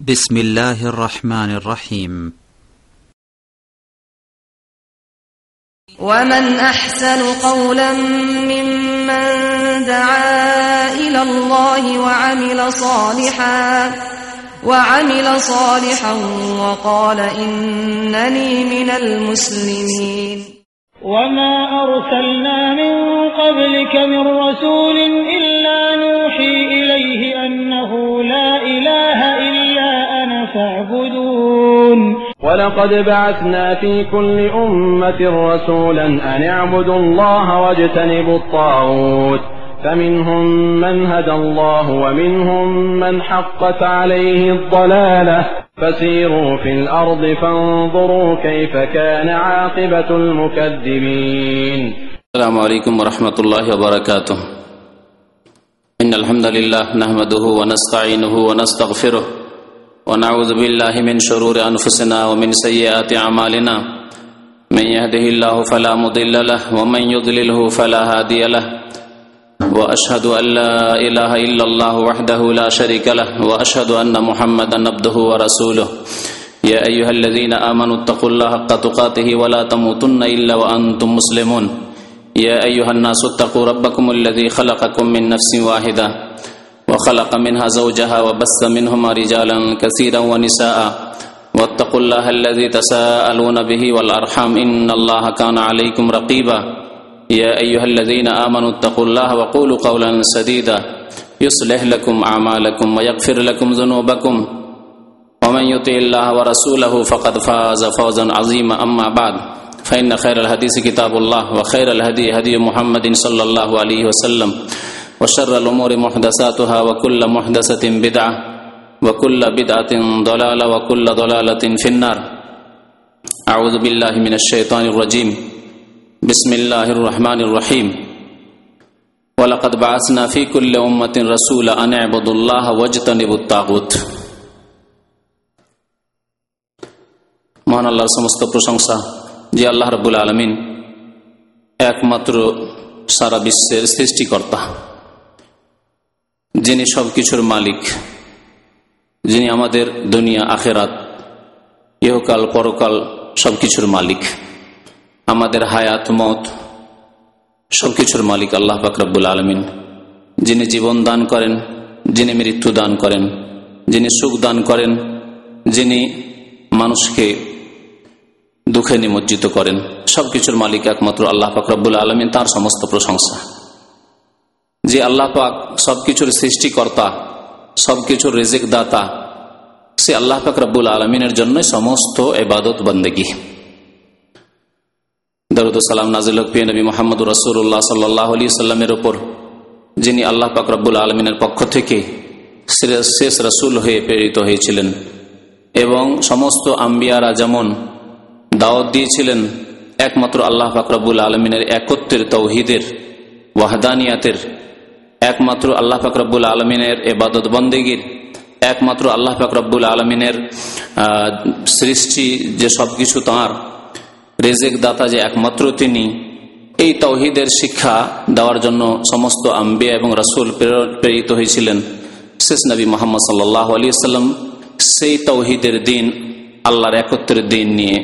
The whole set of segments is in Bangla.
بسم الله الرحمن الرحيم. ومن أحسن قولا ممن دعا إلى الله وعمل صالحا وعمل صالحا وقال إنني من المسلمين. وما أرسلنا من قبلك من رسول إلا نوحي إليه أنا فاعبدون ولقد بعثنا في كل أمة رسولا أن اعبدوا الله واجتنبوا الطاغوت. فمنهم من هدى الله ومنهم من حقت عليه الضلالة. فسيروا في الأرض فانظروا كيف كان عاقبة المكذبين. السلام عليكم ورحمة الله وبركاته. إن الحمد لله نحمده ونستعينه ونستغفره. ونعوذ بالله من شرور أنفسنا ومن سيئات أعمالنا من يهده الله فلا مضل له ومن يضلله فلا هادي له. وأشهد أن لا إله إلا الله وحده لا شريك له وأشهد أن محمدا عبده ورسوله. يا أيها الذين آمنوا اتقوا الله حق تقاته ولا تموتن إلا وأنتم مسلمون. يا أيها الناس اتقوا ربكم الذي خلقكم من نفس واحدة وخلق منها زوجها وبث منهما رجالا كثيرا ونساء. واتقوا الله الذي تساءلون به والأرحام. إن الله كان عليكم رقيبا. يا أيها الذين آمنوا اتقوا الله وقولوا قولا سديدا. يصلح لكم أعمالكم ويغفر لكم ذنوبكم. ومن يطع الله ورسوله فقد فاز فوزا عظيما. أما بعد فإن خير الحديث كتاب الله وخير الهدي هدي محمد صلى الله عليه وسلم. وشر الأمور محدثاتها وكل محدثة بدعة وكل بدعة ضلالة وكل ضلالة في النار أعوذ بالله من الشيطان الرجيم بسم الله الرحمن الرحيم ولقد بعثنا في كل أمة رسولا أن اعبدوا الله واجتنبوا الطاغوت মহান আল্লাহর সমস্ত প্রশংসা যে আল্লাহ রবুল আলমিন একমাত্র সারা বিশ্বের সৃষ্টিকর্তা যিনি সবকিছুর মালিক, যিনি আমাদের দুনিয়া, আখেরাত, ইহকাল, পরকাল সবকিছুর মালিক। আমাদের হায়াত, মত সবকিছুর মালিক আল্লাহ ফাকরাবুল আলমিন। যিনি জীবন দান করেন, যিনি মৃত্যু দান করেন, যিনি সুখ দান করেন, যিনি মানুষকে দুঃখে নিমজ্জিত করেন, সবকিছুর মালিক একমাত্র আল্লাহ ফাকরাবুল আলমিন, তার সমস্ত প্রশংসা। যে আল্লাহ পাক সবকিছুর সৃষ্টিকর্তা, সবকিছুর রেজেক দাতা সে আল্লাহ পাক রব্বুল আলমিনের জন্য সমস্ত এবাদত বন্দেগী। দরুদ সালাম নাজিল নবী মোহাম্মদ রসুল্লাহ সাল্লাহ আলী সাল্লামের ওপর যিনি আল্লাহ পাক রব্বুল আলমিনের পক্ষ থেকে শেষ রসুল হয়ে প্রেরিত হয়েছিলেন এবং সমস্ত আম্বিয়ারা যেমন দাওয়াত দিয়েছিলেন, একমাত্র আল্লাহ ফাকরাবুল আলমিনের একত্রের তৌহিদের, ওয়াহদানিয়াতের একমাত্র আল্লাহ ফাকরাবুল আলমিনের এবাদত বন্দেগীর, একমাত্র আল্লাহ ফাকরাবুল আলমিনের সৃষ্টি যে সবকিছু তাঁর রেজেক দাতা যে একমাত্র তিনি, এই তৌহিদের শিক্ষা দেওয়ার জন্য সমস্ত আম্বিয়া এবং রাসুল প্রেরিত হয়েছিলেন। শেষ নবী মোহাম্মদ সাল্লাহ আলী সাল্লাম সেই তৌহিদের দিন, আল্লাহর একত্রের দিন নিয়ে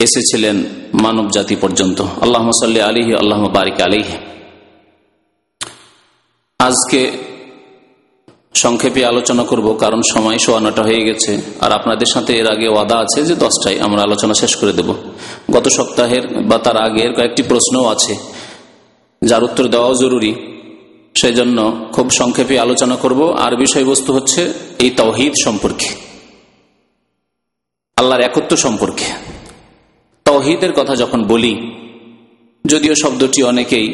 এসেছিলেন মানব জাতি পর্যন্ত। আল্লাহ সাল্লি আলিহি আল্লাহ বারিক আলিহ আজকে সংক্ষেপে আলোচনা করব, কারণ সময় সোয়ানোটা হয়ে গেছে, আর আপনাদের সাথে এর আগে ওয়াদা আছে যে দশটায় আমরা আলোচনা শেষ করে দেব। গত সপ্তাহের বা তার আগের কয়েকটি প্রশ্নও আছে, যার উত্তর দেওয়াও জরুরি। সেই জন্য খুব সংক্ষেপে আলোচনা করব, আর বিষয়বস্তু হচ্ছে এই তৌহিদ সম্পর্কে, আল্লাহর একত্র সম্পর্কে। তৌহিদের কথা যখন বলি, যদিও শব্দটি অনেকেই,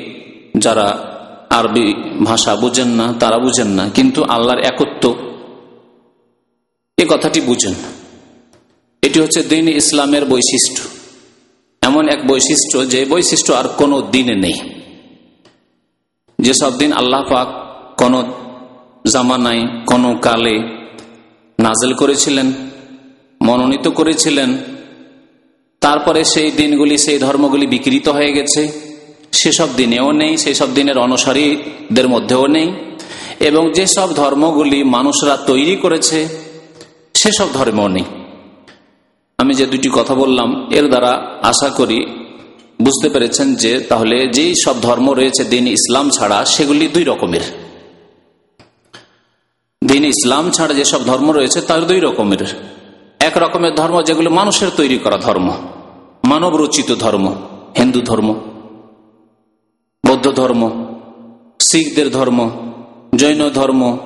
যারা আরবি ভাষা বুঝেন না, তারা বুঝেন না, কিন্তু আল্লাহর একত্ব, এ কথাটি বুঝেন। এটি হচ্ছে দিন ইসলামের বৈশিষ্ট্য। এমন এক বৈশিষ্ট্য যে বৈশিষ্ট্য আর কোনো দিনে নেই। যেসব দিন আল্লাহ পাক কোন জামানায়, কোন কালে নাজেল করেছিলেন, মনোনীত করেছিলেন, তারপরে সেই দিনগুলি, সেই ধর্মগুলি বিকৃত হয়ে গেছে। সেসব দিনেও নেই, সেসব দিনের অনুসারীদের মধ্যেও নেই। এবং যেসব ধর্মগুলি মানুষরা তৈরি করেছে, সেসব ধর্মেও নেই। আমি যে দুটি কথা বললাম, এর দ্বারা আশা করি বুঝতে পেরেছেন যে তাহলে যেই সব ধর্ম রয়েছে দিন ইসলাম ছাড়া, সেগুলি দুই রকমের। দিন ইসলাম ছাড়া যেসব ধর্ম রয়েছে, তার দুই রকমের। এক রকমের ধর্ম যেগুলো মানুষের তৈরি করা ধর্ম মানব রচিত ধর্ম, হিন্দু ধর্ম। বৌদ্ধ ধর্ম, শিখদের ধর্ম, জৈন ধর্ম,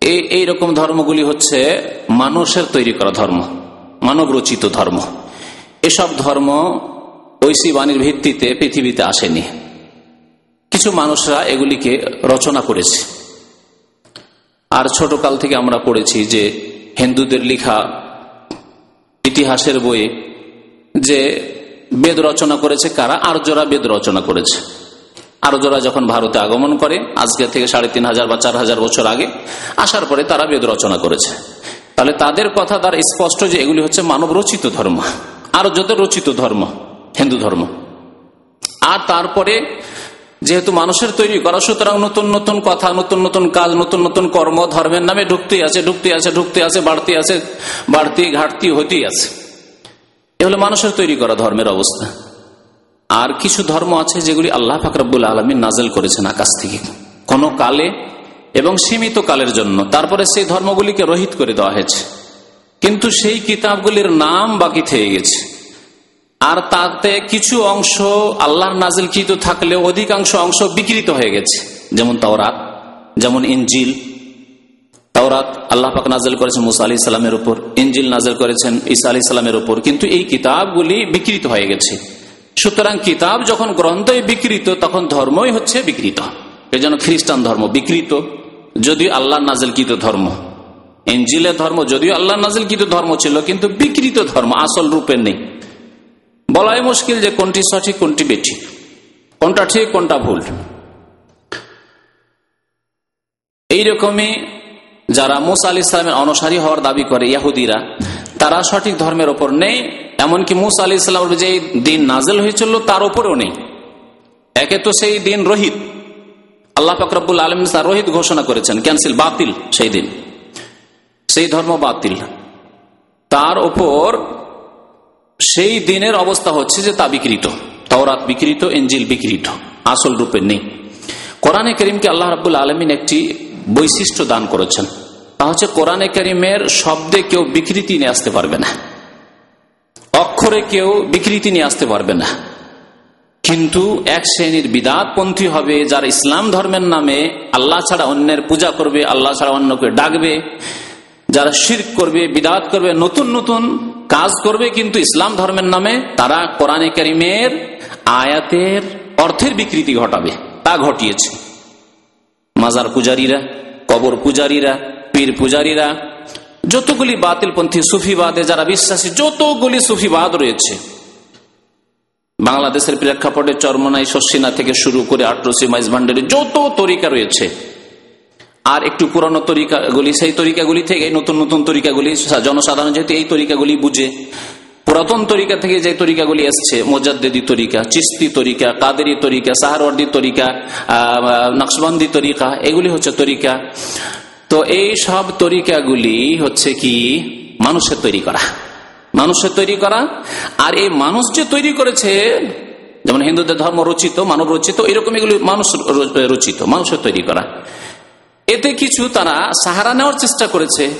এই এইরকম ধর্মগুলি হচ্ছে মানুষের তৈরি করা ধর্ম, মানব রচিত ধর্ম। এসব ধর্ম ঐশী বাণীর ভিত্তিতে পৃথিবীতে আসেনি। কিছু মানুষরা এগুলিকে রচনা করেছে। আর ছোটকাল থেকে আমরা পড়েছি যে হিন্দুদের লিখা ইতিহাসের বইয়ে যে বেদ রচনা করেছে, কারা? আর্যরা বেদ রচনা করেছে। আর্যরা যখন ভারতে আগমন করে আজকে থেকে সাড়ে তিন হাজার বা চার হাজার বছর আগে, আসার পরে তারা বেদ রচনা করেছে। তাহলে তাদের কথা তার স্পষ্ট যে এগুলি হচ্ছে মানব রচিত ধর্ম আর্যদের রচিত ধর্ম, হিন্দু ধর্ম। আর তারপরে যেহেতু মানুষের তৈরি করা, সুতরাং নতুন নতুন কথা, নতুন নতুন কাজ, নতুন নতুন কর্ম ধর্মের নামে ঢুকতেই আছে ঢুকতে আছে ঢুকতে আছে, বাড়তি আছে, বাড়তি, ঘাটতি হতেই আছে। এ হলো মানুষের তৈরি করা ধর্মের অবস্থা। আর কিছু ধর্ম আছে যেগুলি আল্লাহ ফাকরাবুল আলমী নাজেল করেছেন আকাশ থেকে। কোন কালে এবং সীমিত কালের জন্য। তারপরে সেই ধর্মগুলিকে রহিত করে দেওয়া হয়েছে। কিন্তু সেই কিতাবগুলির নাম বাকি থেকে গেছে। আর তাতে কিছু অংশ আল্লাহর নাজিলকৃত থাকলে অধিকাংশ অংশ বিকৃত হয়ে গেছে। যেমন তাওরাত, যেমন ইঞ্জিল তাওরাত আল্লাহ পাক নাজেল করেছেন মুসা আলি সাল্লামের উপর। ইঞ্জিল নাজেল করেছেন ইসা আলি সাল্লামের উপর। কিন্তু এই কিতাবগুলি বিকৃত হয়ে গেছে। সুতরাং কিতাব যখন গ্রন্থই বিকৃত, তখন ধর্মই হচ্ছে বিকৃত। এই জন্য খ্রিস্টান ধর্ম বিকৃত, যদিও আল্লাহ নাজেলকৃত ধর্ম। ইঞ্জিলের ধর্ম, যদিও আল্লাহ নাজেলকৃত ধর্ম ছিল, কিন্তু বিকৃত ধর্ম, আসল রূপে নেই। বলাই মুশকিল যে কোনটি সঠিক, কোনটি বেঠিক। কোনটা ঠিক, কোনটা ভুল। এইরকমই যারা মুসা আলি ইসলামের অনুসারী হওয়ার দাবি করে, ইয়াহুদিরা, তারা সঠিক ধর্মের ওপর নেই এমনকি মুসা আলি ইসলামের যে দিন নাজেল হয়েছিল, তার ওপরেও নেই। একে তো সেই দিন রোহিত। আল্লাহ ফকরাবুল আলম তার রোহিত ঘোষণা করেছেন, ক্যান্সেল বাতিল সেই দিন। সেই ধর্ম বাতিল। তার ওপর সেই দিনের অবস্থা হচ্ছে যে তা বিকৃত। তাওরাত বিকৃত এঞ্জিল বিকৃত, আসল রূপে নেই। কোরআনে করিমকে আল্লাহ রাবুল আলমিন একটি বৈশিষ্ট্য দান করেছেন। তা হচ্ছে কোরআনে করিমের শব্দে কেউ বিকৃতি নিয়ে আসতে পারবে না। অক্ষরে কেউ বিকৃতি নিয়ে আসতে পারবে না। কিন্তু এক শ্রেণির বিদাতপন্থী হবে, যারা ইসলাম ধর্মের নামে আল্লাহ ছাড়া অন্যের পূজা করবে, আল্লাহ ছাড়া অন্যকে ডাকবে, যারা শির্ক করবে, বিদাত করবে, নতুন নতুন কাজ করবে, কিন্তু ইসলাম ধর্মের নামে তারা কোরআনে করিমের আয়াতের অর্থের বিকৃতি ঘটাবে। তা ঘটিয়েছে। মাজার পূজারীরা, কবর পূজারীরা, পীর পূজারীরা যতগুলি বাতিলপন্থী সুফিবাদে যারা বিশ্বাসী, যতগুলি সুফিবাদ রয়েছে। বাংলাদেশের প্রেক্ষাপটে চরমনাই শস্যিনা থেকে শুরু করে আটরসি মাইজ ভান্ডারি যত তরিকা রয়েছে, আর একটু পুরানো তরিকাগুলি, সেই তরিকাগুলি থেকে, নতুন নতুন তরিকাগুলি, জনসাধারণ যেহেতু এই তরিকাগুলি বুঝে, পুরাতন তরিকা থেকে যে তরিকাগুলি এসছে, মোজাদ্দেদি তরিকা চিস্তি তরিকা, কাদেরি তরিকা, সাহারওয়ার্দি তরিকা নকশবন্দি তরিকা, এগুলি হচ্ছে তরিকা। তো এই সব তরিকাগুলি হচ্ছে কি? মানুষের তৈরি করা। মানুষের তৈরি করা। আর এই মানুষ যে তৈরি করেছে, যেমন হিন্দুদের ধর্ম রচিত, মানব রচিত, এরকম এগুলি মানুষ রচিত, মানুষের তৈরি করা। এতে কিছু তারা সাহারা নেওয়ার চেষ্টা করেছে।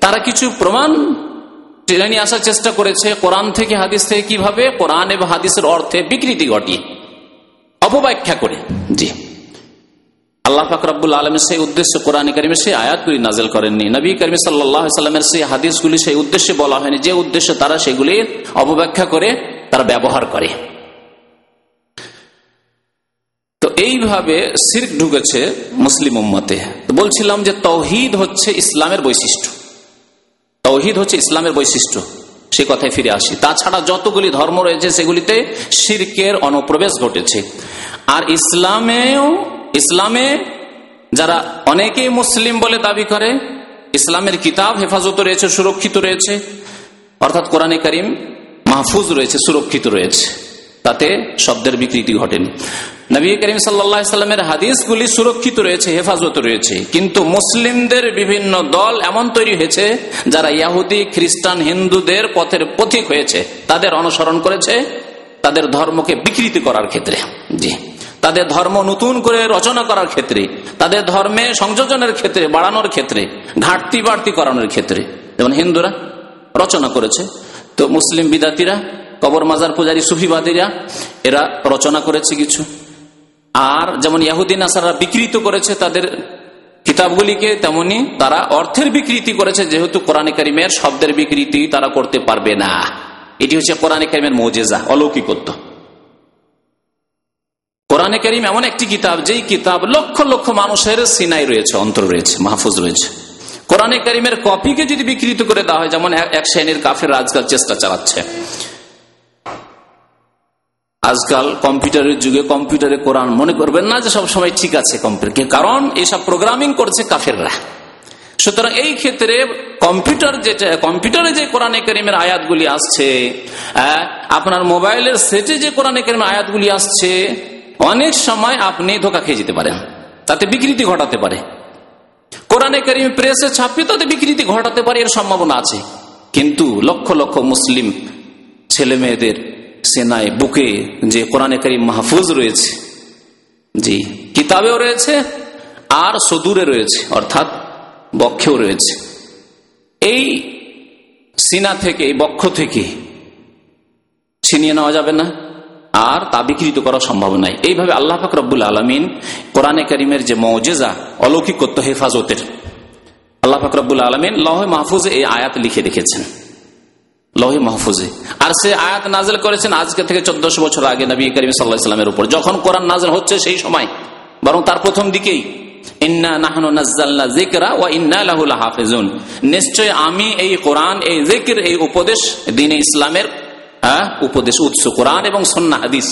তারা কিছু প্রমাণ টেনে নিয়ে আসার চেষ্টা করেছে কোরআন থেকে, হাদিস থেকে কীভাবে? কোরআন এবং হাদিসের অর্থে বিকৃতি ঘটিয়ে। অপব্যাখ্যা করে। জি। আল্লাহ ফাকরাবুল আলমের সেই উদ্দেশ্যে কোরআন করিমের সেই আয়াতগুলি নাজেল করেননি। নবী করিম সাল্লামের সেই হাদিসগুলি সেই উদ্দেশ্যে বলা হয়নি, যে উদ্দেশ্যে তারা সেগুলি অপব্যাখ্যা করে তারা ব্যবহার করে। তো এইভাবে সির্ক ঢুকেছে মুসলিম উম্মতে। বলছিলাম যে তৌহিদ হচ্ছে ইসলামের বৈশিষ্ট্য। তৌহিদ হচ্ছে ইসলামের বৈশিষ্ট্য। সে কথায় ফিরে আসি। তাছাড়া যতগুলি ধর্ম রয়েছে সেগুলিতে শির্কের অনুপ্রবেশ ঘটেছে। আর ইসলামেও ইসলামে যারা অনেকেই মুসলিম বলে দাবি করে, ইসলামের কিতাব হেফাজত রয়েছে, সুরক্ষিত রয়েছে, অর্থাৎ কোরআনে করিম মাহফুজ রয়েছে, সুরক্ষিত রয়েছে। তাতে শব্দের বিকৃতি ঘটেনি নবী করিম সাল্লামের হাদিসগুলি সুরক্ষিত রয়েছে, হেফাজত রয়েছে। কিন্তু মুসলিমদের বিভিন্ন দল এমন তৈরি হয়েছে, যারা ইয়াহুদি, খ্রিস্টান, হিন্দুদের পথের পথিক হয়েছে। তাদের অনুসরণ করেছে, তাদের ধর্মকে বিকৃতি করার ক্ষেত্রে। জি। তাদের ধর্ম নতুন করে রচনা করার ক্ষেত্রে, তাদের ধর্মে সংযোজনের ক্ষেত্রে, বাড়ানোর ক্ষেত্রে, ঘাটতি বাড়তি করানোর ক্ষেত্রে। যেমন হিন্দুরা রচনা করেছে, তো মুসলিম বিদাতিরা কবর মাজার পূজারী সুফিবাদীরা এরা রচনা করেছে কিছু। আর যেমন ইয়াহুদ্দিন আসারা বিকৃত করেছে তাদের কিতাবগুলিকে, তেমনি তারা অর্থের বিকৃতি করেছে, যেহেতু কোরআনে কারিমের শব্দের বিকৃতি তারা করতে পারবে না। এটি হচ্ছে কোরআনে কারিমের মৌজেজা, অলৌকিকত্ব। কোরআনে করিম এমন একটি কিতাব, যেই কিতাব লক্ষ লক্ষ মানুষের সিনাই রয়েছে, অন্তর রয়েছে, মাহফুজ রয়েছে। কোরআনে করিমের কপিকে যদি বিকৃত করে দেওয়া হয়, যেমন এক শ্রেণির কাফের আজকাল চেষ্টা চালাচ্ছে। আজকাল কম্পিউটারের যুগে কম্পিউটারে কোরআন মনে করবেন না যে সবসময় ঠিক আছে কম্পিউটার কারণ এসব প্রোগ্রামিং করছে কাফেররা। সুতরাং এই ক্ষেত্রে কম্পিউটার যেটা, কম্পিউটারে যে কোরআনে করিমের আয়াতগুলি আসছে আপনার মোবাইলের সেটে যে কোরআনে করিমের আয়াতগুলি আসছে অনেক সময় আপনি ধোকা খেয়ে যেতে পারেন, তাতে বিকৃতি ঘটাতে পারে। কোরআনে করিম প্রেসে ছাপিয়ে তাতে বিকৃতি ঘটাতে পারে, এর সম্ভাবনা আছে। কিন্তু লক্ষ লক্ষ মুসলিম ছেলে মেয়েদের সেনায়, বুকে যে কোরআনে করিম মাহফুজ রয়েছে, জি, কিতাবেও রয়েছে, আর সদূরে রয়েছে, অর্থাৎ বক্ষেও রয়েছে। এই সিনা থেকে, এই বক্ষ থেকে ছিনিয়ে নেওয়া যাবে না। আর তা বিকৃত করা সম্ভব নাই। এইভাবে আল্লাহ ফাকরবুল আলমিন কোরআনে করিমের যে মৌজেজা, অলৌকিকত্ব, হেফাজতের, আল্লাহ ফাকরবুল আলমিন লহ মাহফুজে এই আয়াত লিখে রেখেছেন। লহে মাহফুজে। আর সে আয়াত নাজেল করেছেন আজকে থেকে চোদ্দশো বছর আগে নবী করিম সাল্লাহামের উপর। যখন কোরআন নাজেল হচ্ছে সেই সময়, বরং তার প্রথম দিকেই নিশ্চয় আমি এই কোরআন, এই জেকের এই উপদেশ দিনে ইসলামের হ্যাঁ উপদেশ, উৎস, কোরআন এবং সন্না হাদিস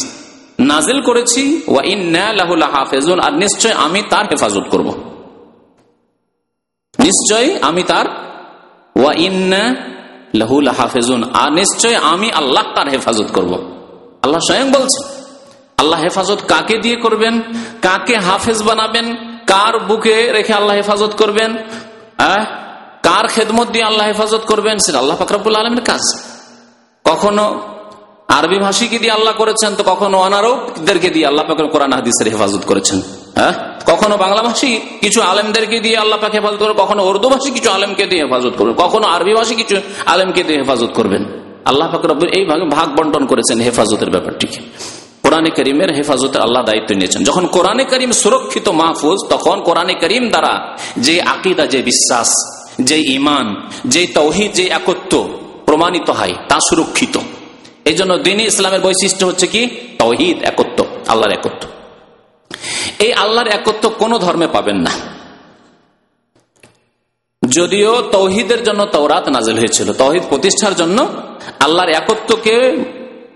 নাজিল করেছি। ওয়া ইন্নাহুল হাফেজুন আর নিশ্চয় আমি তার হেফাজত করব। নিশ্চয় আমি তার, ওয়া ইন্না লাহুল হাফেজুন আর নিশ্চয় আমি আল্লাহ তার হেফাজত করব। আল্লাহ স্বয়ং বলছেন, আল্লাহ হেফাজত কাকে দিয়ে করবেন? কাকে হাফেজ বানাবেন? কার বুকে রেখে আল্লাহ হেফাজত করবেন? কার খেদমত দিয়ে আল্লাহ হেফাজত করবেন? সেটা আল্লাহ ফাকরাবুল আলমের কাজ। কখনো আরবি ভাষীকে দিয়ে আল্লাহ করেছেন, তো কখনো অনারবদেরকে দিয়ে আল্লাহ পাক কোরআন হাদিসের হেফাজত করেছেন। হ্যাঁ? কখনো বাংলা ভাষী কিছু আলেমদেরকে দিয়ে আল্লাহ পাক হেফাজত করবেন কখনো উর্দু ভাষী কিছু আলেমকে দিয়ে হেফাজত করবেন কখনো আরবি ভাষী কিছু আলেমকে দিয়ে হেফাজত করবেন। আল্লাহ পাক রব্বুর এইভাবে ভাগ বন্টন করেছেন হেফাজতের ব্যাপারটিকে। কোরআনে করিমের হেফাজতে আল্লাহ দায়িত্ব নিয়েছেন। যখন কোরআনে করিম সুরক্ষিত মাহফুজ, তখন কোরআনে করিম দ্বারা যে আকিদা, যে বিশ্বাস, যে ইমান যে তৌহিদ, যে একত্ব প্রমাণিত হয়, তা সুরক্ষিত। এই জন্য দিনী ইসলামের বৈশিষ্ট্য হচ্ছে কি? তৌহিদ, একত্ব, আল্লাহর একত্ব। এই আল্লাহর একত্ব কোন ধর্মে পাবেন না। যদিও তৌহিদের জন্য তৌরাত নাজেল হয়েছিল, তৌহিদ প্রতিষ্ঠার জন্য আল্লাহর একত্বকে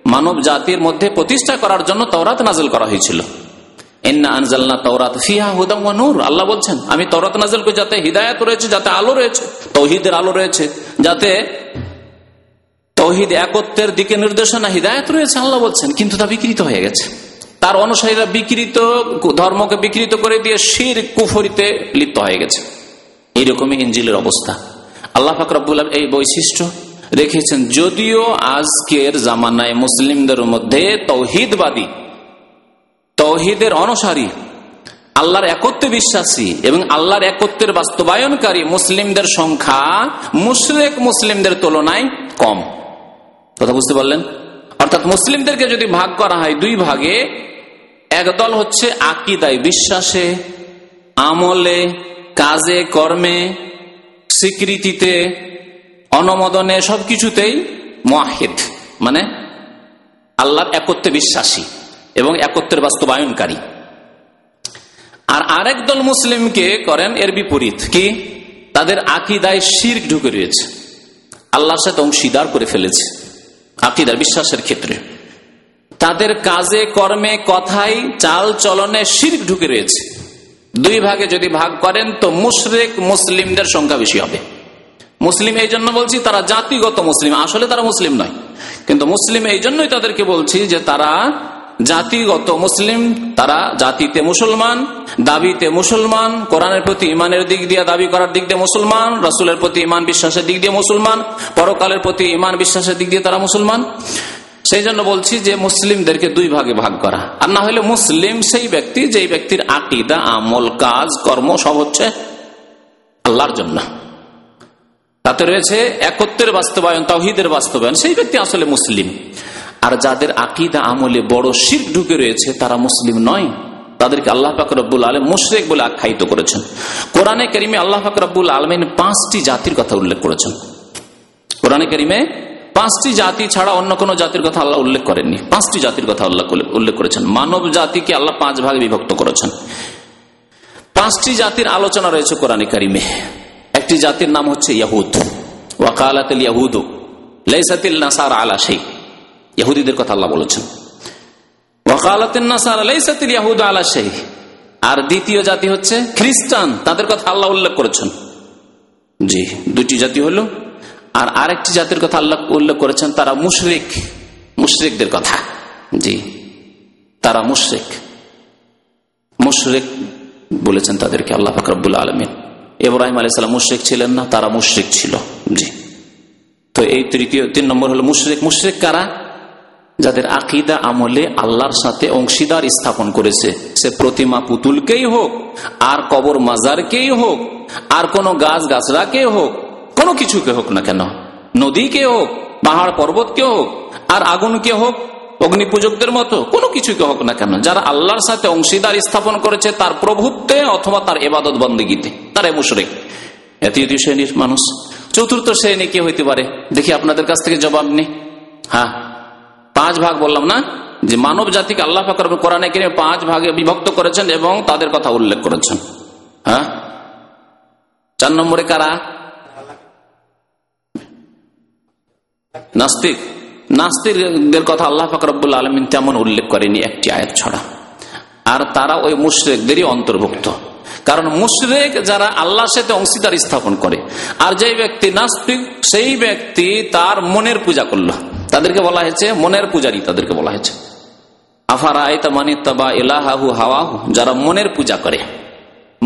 মানব জাতির মধ্যে প্রতিষ্ঠা করার জন্য তৌরাত নাজেল করা হয়েছিল। আল্লাহ বলছেন, আমি তৌরাত নাজেল যাতে হৃদায়ত রয়েছে, যাতে আলো রয়েছে, তৌহিদের আলো রয়েছে, যাতে তৌহিদ একত্বের দিকে নির্দেশনা, হৃদায়ত রয়েছে, আল্লাহ বলছেন, কিন্তু তা বিকৃত হয়ে গেছে। তার অনুসারীরা বিকৃত, ধর্মকে বিকৃত করে দিয়ে শির কুফরিতে লিপ্ত হয়ে গেছে। এইরকমই ইঞ্জিলের অবস্থা। আল্লাহ ফাকরাবুল এই বৈশিষ্ট্য রেখেছেন, যদিও আজকের জামানায় মুসলিমদের মধ্যে তৌহিদবাদী, তৌহিদের অনুসারী, আল্লাহর একত্রে বিশ্বাসী এবং আল্লাহর একত্রের বাস্তবায়নকারী মুসলিমদের সংখ্যা মুশরেক মুসলিমদের তুলনায় কম। কথা বুঝতে পারলেন? অর্থাৎ মুসলিমদেরকে যদি ভাগ করা হয় দুই ভাগে একদল হচ্ছে আকিদায় বিশ্বাসে, আমলে, কাজে, কর্মে, স্বীকৃতিতে, অনুমোদনে, সবকিছুতেই মাহিদ মানে আল্লাহর একত্রে বিশ্বাসী এবং একত্রের বাস্তবায়নকারী। আর আরেক দল মুসলিমকে করেন এর বিপরীত, কি? তাদের আকিদায় শির ঢুকে রয়েছে। আল্লাহর সাথে অংশীদার করে ফেলেছে। আকিদার, বিশ্বাসের ক্ষেত্রে। তাদের কাজে, কর্মে কথাই চাল চলনে শির ঢুকে রয়েছে। দুই ভাগে যদি ভাগ করেন তো মুশরেক, মুসলিমদের সংখ্যা বেশি হবে। মুসলিম এই জন্য বলছি তারা জাতিগত মুসলিম, আসলে তারা মুসলিম নয়। কিন্তু মুসলিম এই জন্যই তাদেরকে বলছি যে তারা জাতিগত মুসলিম, তারা জাতিতে মুসলমান, দাবিতে মুসলমান, কোরআনের প্রতি ইমানের দিক দিয়ে দাবি করার দিক দিয়ে মুসলমান, রাসুলের প্রতি ইমান বিশ্বাসের দিক দিয়ে মুসলমান, পরকালের প্রতি ইমান বিশ্বাসের দিক দিয়ে তারা মুসলমান। সেই জন্য বলছি যে মুসলিমদেরকে দুই ভাগে ভাগ করা। আর না হলে মুসলিম সেই ব্যক্তি, যেই ব্যক্তির আকিদা, আমল, কাজ, কর্ম সব হচ্ছে আল্লাহর জন্য। তাতে রয়েছে একত্রের বাস্তবায়ন তাহিদের বাস্তবায়ন। সেই ব্যক্তি আসলে মুসলিম। আর যাদের আকিদা আমলে বড় শির ঢুকে রয়েছে, তারা মুসলিম নয়। তাদেরকে আল্লাহ ফাকরবুল আলম মুশরেক বলে আখ্যায়িত করেছেন। কোরআনে করিমে আল্লাহ ফাকরবুল আলমিন পাঁচটি জাতির কথা উল্লেখ করেছেন। কোরআনে করিমে পাঁচটি জাতি ছাড়া অন্য কোন জাতির কথা আল্লাহ উল্লেখ করেননি। পাঁচটি জাতির কথা আল্লাহ উল্লেখ করেছেন। মানব জাতিকে আল্লাহ পাঁচ ভাগে বিভক্ত করেছেন। পাঁচটি জাতির আলোচনা রয়েছে কোরআনে কারিমে। একটি জাতির নাম হচ্ছে ইয়াহুদ। ওয়াকালাতিল ইয়াহুদ লেসাতিল নাসার আলা সেই ইহুদিদের কথা আল্লাহ বলেছেন। আলা আর দ্বিতীয় জাতি হচ্ছে খ্রিস্টান, তাদের কথা আল্লাহ উল্লেখ করেছেন। জি দুটি জাতি হলো। আর আরেকটি জাতির কথা আল্লাহ উল্লেখ করেছেন, তারা মুশরিক, মুশরিকদের কথা। জি, তারা মুশরিক। মুশরিক বলেছেন তাদেরকে আল্লাহ ফাকরুল আলমিন। ইব্রাহিম আলাইসালাম মুশ্রিক ছিলেন না, তারা মুশ্রিক ছিল। জি, তো এই তৃতীয়, তিন নম্বর হলো মুশ্রিক। মুশ্রিক কারা? যাদের আকিদা আমলে আল্লাহর সাথে অংশীদার স্থাপন করেছে, সে প্রতিমা পুতুলকেই হোক, আর কবর মাজারকেই হোক, আর কোন গাছ গাছরাকে হোক, কোনো কিছুকে হোক না কেন। নদীকে হোক, পাহাড় পর্বতকে হোক, আর আগুনকে হোক অগ্নি পূজকদের মতো কোনো কিছুকে হোক না কেন। যারা আল্লাহর সাথে অংশীদার স্থাপন করেছে, তার প্রভুত্বে অথবা তার এবাদত বন্দীগীতে, তারা মুশরেক। তৃতীয় শ্রেণির মানুষ। চতুর্থ শ্রেণি কে হইতে পারে? দেখি আপনাদের কাছ থেকে জবাব নেই হ্যাঁ। পাঁচ ভাগ বললাম না? যে মানব জাতিকে আল্লাহ কোরআনে কিনে পাঁচ ভাগে বিভক্ত করেছেন এবং তাদের কথা উল্লেখ করেছেন। হ্যাঁ? চার নম্বরে কারা? নাস্তিক। নাস্তিকদের কথা আল্লাহ ফাকরবুল আলমিন তেমন উল্লেখ করেনি একটি আয়াত ছড়া। আর তারা ওই মুশরেকদেরই অন্তর্ভুক্ত। কারণ মুশরেক যারা আল্লাহর সাথে অংশীদার স্থাপন করে, আর যে ব্যক্তি নাস্তিক, সেই ব্যক্তি তার মনের পূজা করল। তাদেরকে বলা হয়েছে মনের পূজারি, তাদেরকে বলা হয়েছে। আফারা আয়তামানিত্তাবা এলাহাহু হাওয়াহু, যারা মনের পূজা করে।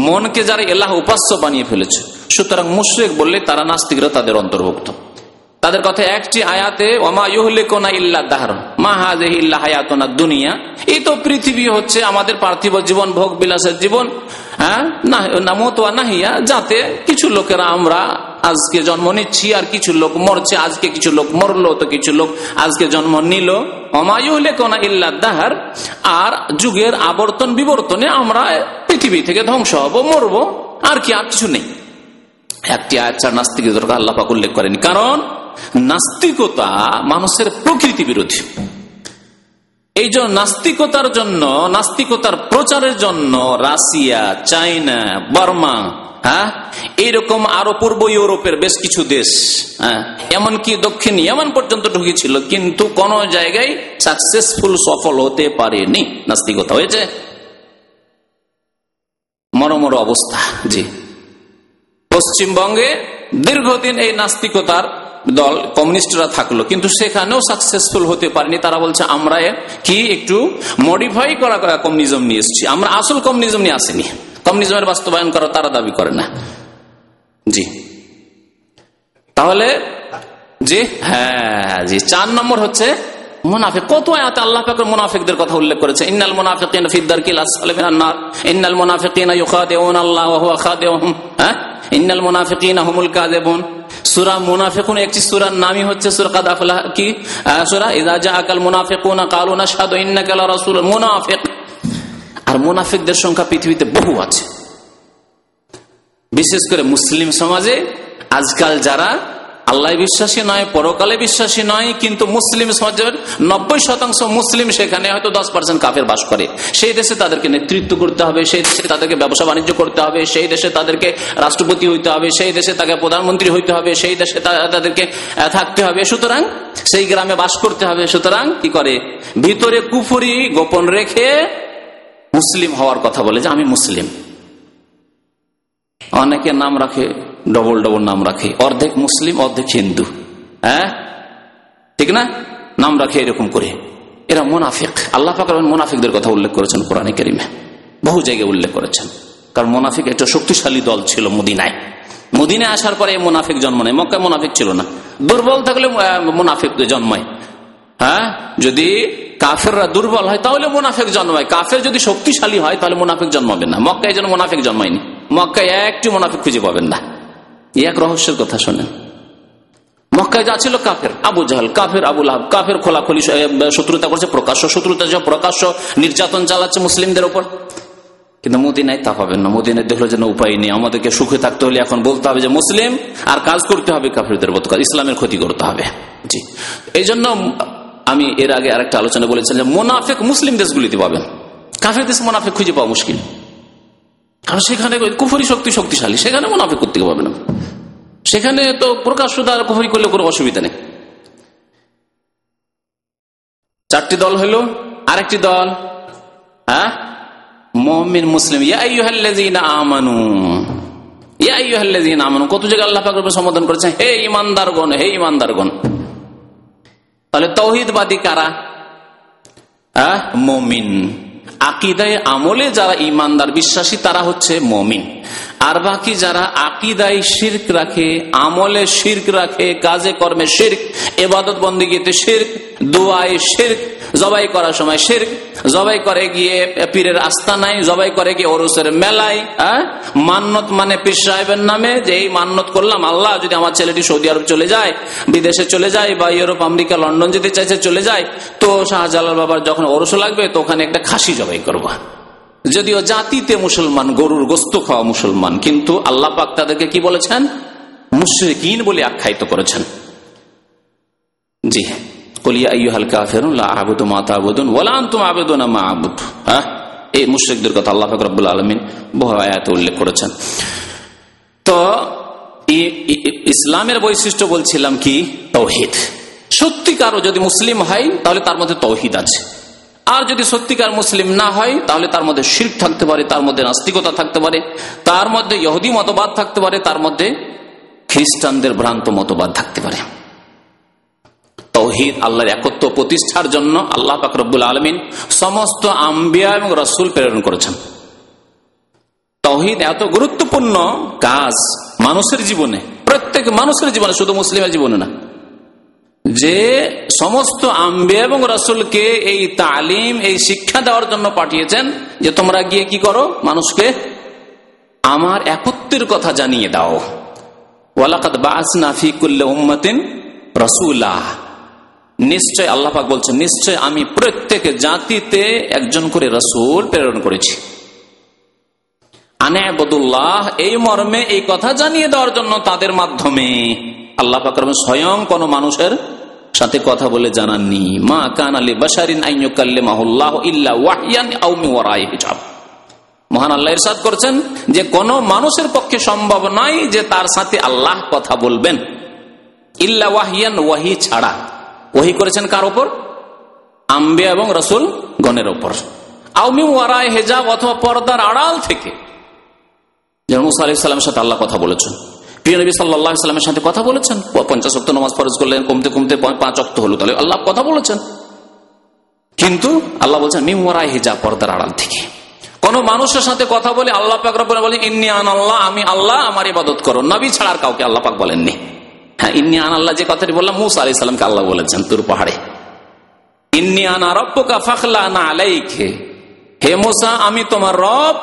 মনকে যারা এলাহ উপাস্য বানিয়ে ফেলেছে, সুতরাং মুশরেক বললে তারা নাস্তিকরা তাদের অন্তর্ভুক্ত। তাদের কথা একটি আয়াতে দুনিয়া এই তো পৃথিবী হচ্ছে আমাদের পার্থিব জীবন ভোগ বিলাসের জীবন হ্যাঁ না নাহিয়া, যাতে কিছু লোকেরা আমরা আজকে জন্ম নিচ্ছি আর কিছু লোক মরছে, আজকে কিছু লোক মরলো, তো কিছু লোক আজকে জন্ম নিল। অমায়ুহলে কোনা ইল্লা আর যুগের আবর্তন বিবর্তনে আমরা পৃথিবী থেকে ধ্বংস হব, মরবো, আর কি, আর কিছু নেই। একটি নাস্তিকের দরকার আল্লাহ উল্লেখ করেনি, কারণ নাস্তিকতা মানুষের প্রকৃতি বিরোধী। এই জন্য নাস্তিকতার জন্য, নাস্তিকতার প্রচারের জন্য রাশিয়া চাইনা বর্মা হ্যাঁ? এইরকম আরও পূর্ব ইউরোপের বেশ কিছু দেশ হ্যাঁ? এমনকি দক্ষিণ ইয়ামান পর্যন্ত ঢুকেছিল, কিন্তু কোন জায়গায় সাকসেসফুল সফল হতে পারেনি। নাস্তিকতা হয়েছে? মরমর অবস্থা, জি। পশ্চিমবঙ্গে দীর্ঘদিন এই নাস্তিকতার দল, কমিউনিস্টরা থাকল, কিন্তু সেখানেও সাকসেসফুল হতে পারেনি। তারা বলছে, আমরা কি একটু মডিফাই করা করা কমিউনিজম নিয়ে এসেছি। আমরা আসল কমিউনিজম নিয়ে আসেনি। কমিউনিজমের বাস্তবায়ন করা তারা দাবি করে না। জি। তাহলে, জি হ্যাঁ জি, চার নম্বর হচ্ছে মুনাফিক। কত আয়াতে আল্লাহ পাক মুনাফিকদের কথা উল্লেখ করেছে? ইন্নাল মুনাফিকিন ফি দারকিল আসফালি মিনান নার। ইন্নাল মুনাফিকিনা ইউখাদিউন আল্লাহ ওয়া হুয়া খাদিউহুম। হ্যাঁ? ইন্নাল মুনাফিকিনা হুমুল কাযিবুন। সূরা মুনাফিকুন, একটি সূরার নামই হচ্ছে সূরা কাদ আফলাহ কি সূরা ইযা জাআকাল মুনাফিকুনা ক্বালু নাশহাদু ইন্নাকা লা রাসূল মুনাফিক। আর মুনাফিকদের সংখ্যা পৃথিবীতে বহু আছে। বিশেষ করে মুসলিম সমাজে আজকাল যারা আল্লাহ বিশ্বাসী নয়, পরকালে বিশ্বাসী নয়, কিন্তু মুসলিম সমাজের নব্বই শতাংশ মুসলিম সেখানে হয়তো দশ পার্সেন্ট কাফের বাস করে। সেই দেশে তাদেরকে নেতৃত্ব করতে হবে, সেই দেশে তাদেরকে ব্যবসা বাণিজ্য করতে হবে, সেই দেশে তাদেরকে রাষ্ট্রপতি হইতে হবে, সেই দেশে তাকে প্রধানমন্ত্রী হইতে হবে, সেই দেশে তাদেরকে থাকতে হবে। সুতরাং সেই গ্রামে বাস করতে হবে। সুতরাং কি করে? ভিতরে কুফুরি গোপন রেখে মুসলিম হওয়ার কথা বলে যে আমি মুসলিম। অনেকে নাম রাখে, ডবল ডবল নাম রাখে। অর্ধেক মুসলিম, অর্ধেক হিন্দু। হ্যাঁ? ঠিক না? নাম রাখে এরকম করে। এরা মোনাফিক। আল্লাহ পাক মোনাফিকদের কথা উল্লেখ করেছেন কোরআনে কেরিমে। বহু জায়গায় উল্লেখ করেছেন। কারণ মোনাফিক একটা শক্তিশালী দল ছিল মদিনায়। মদিনায় আসার পরে মোনাফিক জন্ম নেয়। মক্কায় মোনাফিক ছিল না। দুর্বল থাকলে মোনাফিক জন্মায় হ্যাঁ? যদি কাফেররা দুর্বল হয়, তাহলে মোনাফেক জন্মায়। কাফের যদি শক্তিশালী হয়, তাহলে মোনাফিক জন্মাবে না। মক্কায় যেন মোনাফিক জন্মায়নি। মক্কায় একটি মোনাফিক খুঁজে পাবেন না। এক রহস্যের কথা শোনেন। মক্কায় যা ছিল কাফের। আবু জাহাল, কাফের আবুল আহ কাফের খোলাখুলি শত্রুতা করছে, প্রকাশ্য শত্রুতা প্রকাশ্য নির্যাতন চালাচ্ছে মুসলিমদের উপর কিন্তু মদিনায় তা পাবেন না। মদিনায় দেখল যেন উপায় নেই। আমাদেরকে সুখে থাকতে হলে এখন বলতে হবে যে, মুসলিম আর কাজ করতে হবে কাফেরদের কাজ ইসলামের ক্ষতি করতে হবে। জি। এই জন্য আমি এর আগে আরেকটা আলোচনা বলেছিলাম যে মোনাফেক মুসলিম দেশগুলিতে পাবেন। কাফের দেশ মোনাফেক খুঁজে পাওয়া মুশকিল। কারণ সেখানে কুফরি শক্তি শক্তিশালী, সেখানে মোনাফেক করতে পারবে না সেখানে তো প্রকাশ্য দ্বারা কুফরি করলে কোনো অসুবিধা নেই। চারটি দল হইল আরেকটি দল হ্যাঁ? মমিন, মুসলিম। আমানু। কত জায়গায় আল্লাহ সম্বোধন করেছেন? হে ইমানদারগণ হে ইমানদারগণ তাহলে তৌহিদবাদী কারা? মমিন। আকিদায় আমলে যারা ইমানদার বিশ্বাসী, তারা হচ্ছে মমিন। আর বাকি যারা আকিদায় শির্ক রাখে, আমলে শির্ক রাখে, কাজে কর্মে শির্ক এবাদত বন্দীগীতে শির্ক দোয়ায় শির্ক, জবাই করার সময় শির্ক, জবাই করে গিয়ে পীরের আস্থা নাই জবাই করে গিয়ে ওরসের মেলায় হ্যাঁ? মান্নত মানে পীর সাহেবের নামে যে এই মান্নত করলাম, আল্লাহ যদি আমার ছেলেটি সৌদি আরব চলে যায়, বিদেশে চলে যায় বা ইউরোপ, আমেরিকা, লন্ডন যেতে চাইছে, চলে যায়, তো শাহজালাল বাবার যখন ওরস লাগবে, তো ওখানে একটা খাসি জবাই করব। যদিও জাতিতে মুসলমান, গরুর গোস্ত খাওয়া মুসলমান, কিন্তু আল্লাহ পাক তাদেরকে কি বলেছেন? মুশ্রিকিন বলে আখ্যায়িত করেছেন। জি। কলিয়া আইয়ুহাল কাফিরুন লা আবুদু মা তাবুদুন ওয়ালা আনতুম আবুদুনা হ্যাঁ? এই আল্লাহ উল্লেখ করেছেন। তো ইসলামের বৈশিষ্ট্য বলছিলাম কি? তৌহিদ। সত্যিকারও যদি মুসলিম হয়, তাহলে তার মধ্যে তৌহিদ আছে। আর যদি সত্যিকার মুসলিম না হয়, তাহলে তার মধ্যে শির থাকতে পারে, তার মধ্যে নাস্তিকতা থাকতে পারে, তার মধ্যে ইহুদি মতবাদ থাকতে পারে, তার মধ্যে খ্রিস্টানদের ভ্রান্ত মতবাদ থাকতে পারে। তৌহিদ, আল্লাহর একত্র প্রতিষ্ঠার জন্য আল্লাহ ফাকরবুল আলমিন সমস্ত আম্বিয়া এবং রসুল প্রেরণ করেছেন। তৌহিদ এত গুরুত্বপূর্ণ কাজ মানুষের জীবনে, প্রত্যেক মানুষের জীবনে, শুধু মুসলিমের জীবনে না। যে সমস্ত আম্বে এবং রসুলকে এই তালিম, এই শিক্ষা দেওয়ার জন্য পাঠিয়েছেন যে তোমরা গিয়ে কি করো? মানুষকে আমার একত্রের কথা জানিয়ে দাও। ওয়ালাকাত বাস নাফি কুল্লে উম্মতিন রসুল্লাহ নিশ্চয় আল্লাপাক বলছেন, নিশ্চয় আমি প্রত্যেক জাতিতে একজন করে রসুল প্রেরণ করেছি। আনে বদুল্লাহ এই মর্মে এই কথা জানিয়ে দেওয়ার জন্য তাদের মাধ্যমে আল্লাহ স্বয়ং কোন মানুষের সাথে কথা বলে জানাননি। মা কান আলী বাসারিন মহান আল্লাহ ইরশাদ করছেন যে কোন মানুষের পক্ষে সম্ভব নয় যে তার সাথে আল্লাহ কথা বলবেন। ইল্লা ওয়াহিয়ান, ওয়াহি ছাড়া। ওহি করেছেন কার ওপর? আম্বে এবং রসুল গণের ওপর। আউমি হেজাব অথবা পর্দার আড়াল থেকে। সাল্লামের সাথে আল্লাহ কথা বলেছেন। প্রিয় সাল্লামের কথা বলেছেন? পঞ্চাশ নামাজ ফরজ করলেন, কমতে কমতে পাঁচ তাহলে আল্লাহ কথা বলেছেন। কিন্তু বলছেন পর্দার আড়াল থেকে। কোন মানুষের সাথে কথা বলে আল্লাহ ইন্নি আন আল্লাহ আমি আল্লাহ, আমার ইবাদত করো। নবী ছাড়া আর কাউকে আল্লাহ পাক বলেননি। হ্যাঁ ইন্নি আন আল্লাহ যে কথাটি বললাম, মুসা আলি সাল্লামকে আল্লাহ বলেছেন, তুর পাহাড়ে। ইন্নি আন আরব্বকা ফাখলা না আলাইকে। হে মোসা, আমি তোমার রব।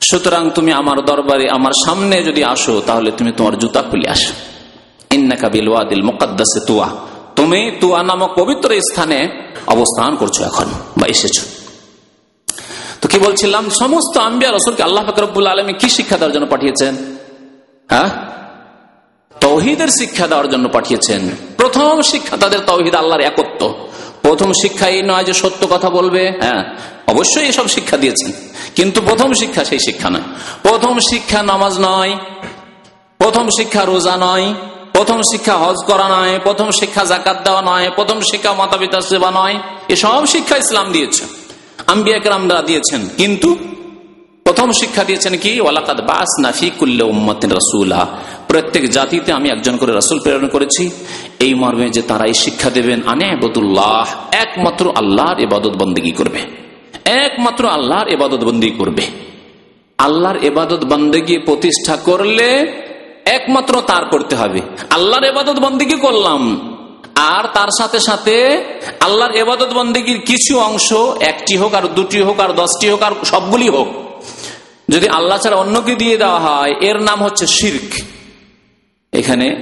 সুতরাং তুমি আমার দরবারে, আমার সামনে যদি আসো, তাহলে তুমি তোমার জুতা খুলে আসো। ইন্নাকাবিল ওয়াদিল মুকাদ্দাসে তুয়া। তুমি তুয়া নামক পবিত্র স্থানে অবস্থান করছ এখন, বা এসেছ। তো কি বলছিলাম? সমস্ত আম্বিয়া রসুলকে আল্লাহ ফকরবুল আলমী কি শিক্ষা দেওয়ার জন্য পাঠিয়েছেন? হ্যাঁ? তৌহিদের শিক্ষা দেওয়ার জন্য পাঠিয়েছেন। প্রথম শিক্ষা তাদের তৌহিদ আল্লাহর একত্ব। প্রথম শিক্ষা এই নয় যে সত্য কথা বলবে। হ্যাঁ অবশ্যই এসব শিক্ষা দিয়েছেন। কিন্তু প্রথম শিক্ষা সেই শিক্ষা নয়। প্রথম শিক্ষা নামাজ নয়। প্রথম শিক্ষা রোজা নয়। প্রথম শিক্ষা হজ করা নয়। প্রথম শিক্ষা জাকাত দেওয়া নয়। প্রথম শিক্ষা মাতা পিতার সেবা নয়। এসব শিক্ষা ইসলাম দিয়েছে। আম্বিয়াকরামরা দিয়েছেন। কিন্তু প্রথম শিক্ষা দিয়েছেন কি? ওয়ালাকাদ বাস নাফি কুল্লে উম্মতিন রসুলা। প্রত্যেক জাতিতে আমি একজন করে রসুল প্রেরণ করেছি। এই মর্মে যে তারা এই শিক্ষা দেবেন, আনে আবদুল্লাহ, একমাত্র আল্লাহর এবাদত বন্দিগি করবে। একমাত্র আল্লাহর এবাদত বন্দি করবে। আল্লাহর এবাদত বন্দেগি প্রতিষ্ঠা করলে একমাত্র তার করতে হবে। আল্লাহর এবাদত বন্দিগি করলাম। আর তার সাথে সাথে আল্লাহর এবাদত বন্দিগির কিছু অংশ, একটি হোক আর দুটি হোক আর দশটি হোক আর সবগুলি হোক যদি আল্লাহ ছাড়া অন্যকে দিয়ে দেওয়া হয়, এর নাম হচ্ছে শির্ক। এখানে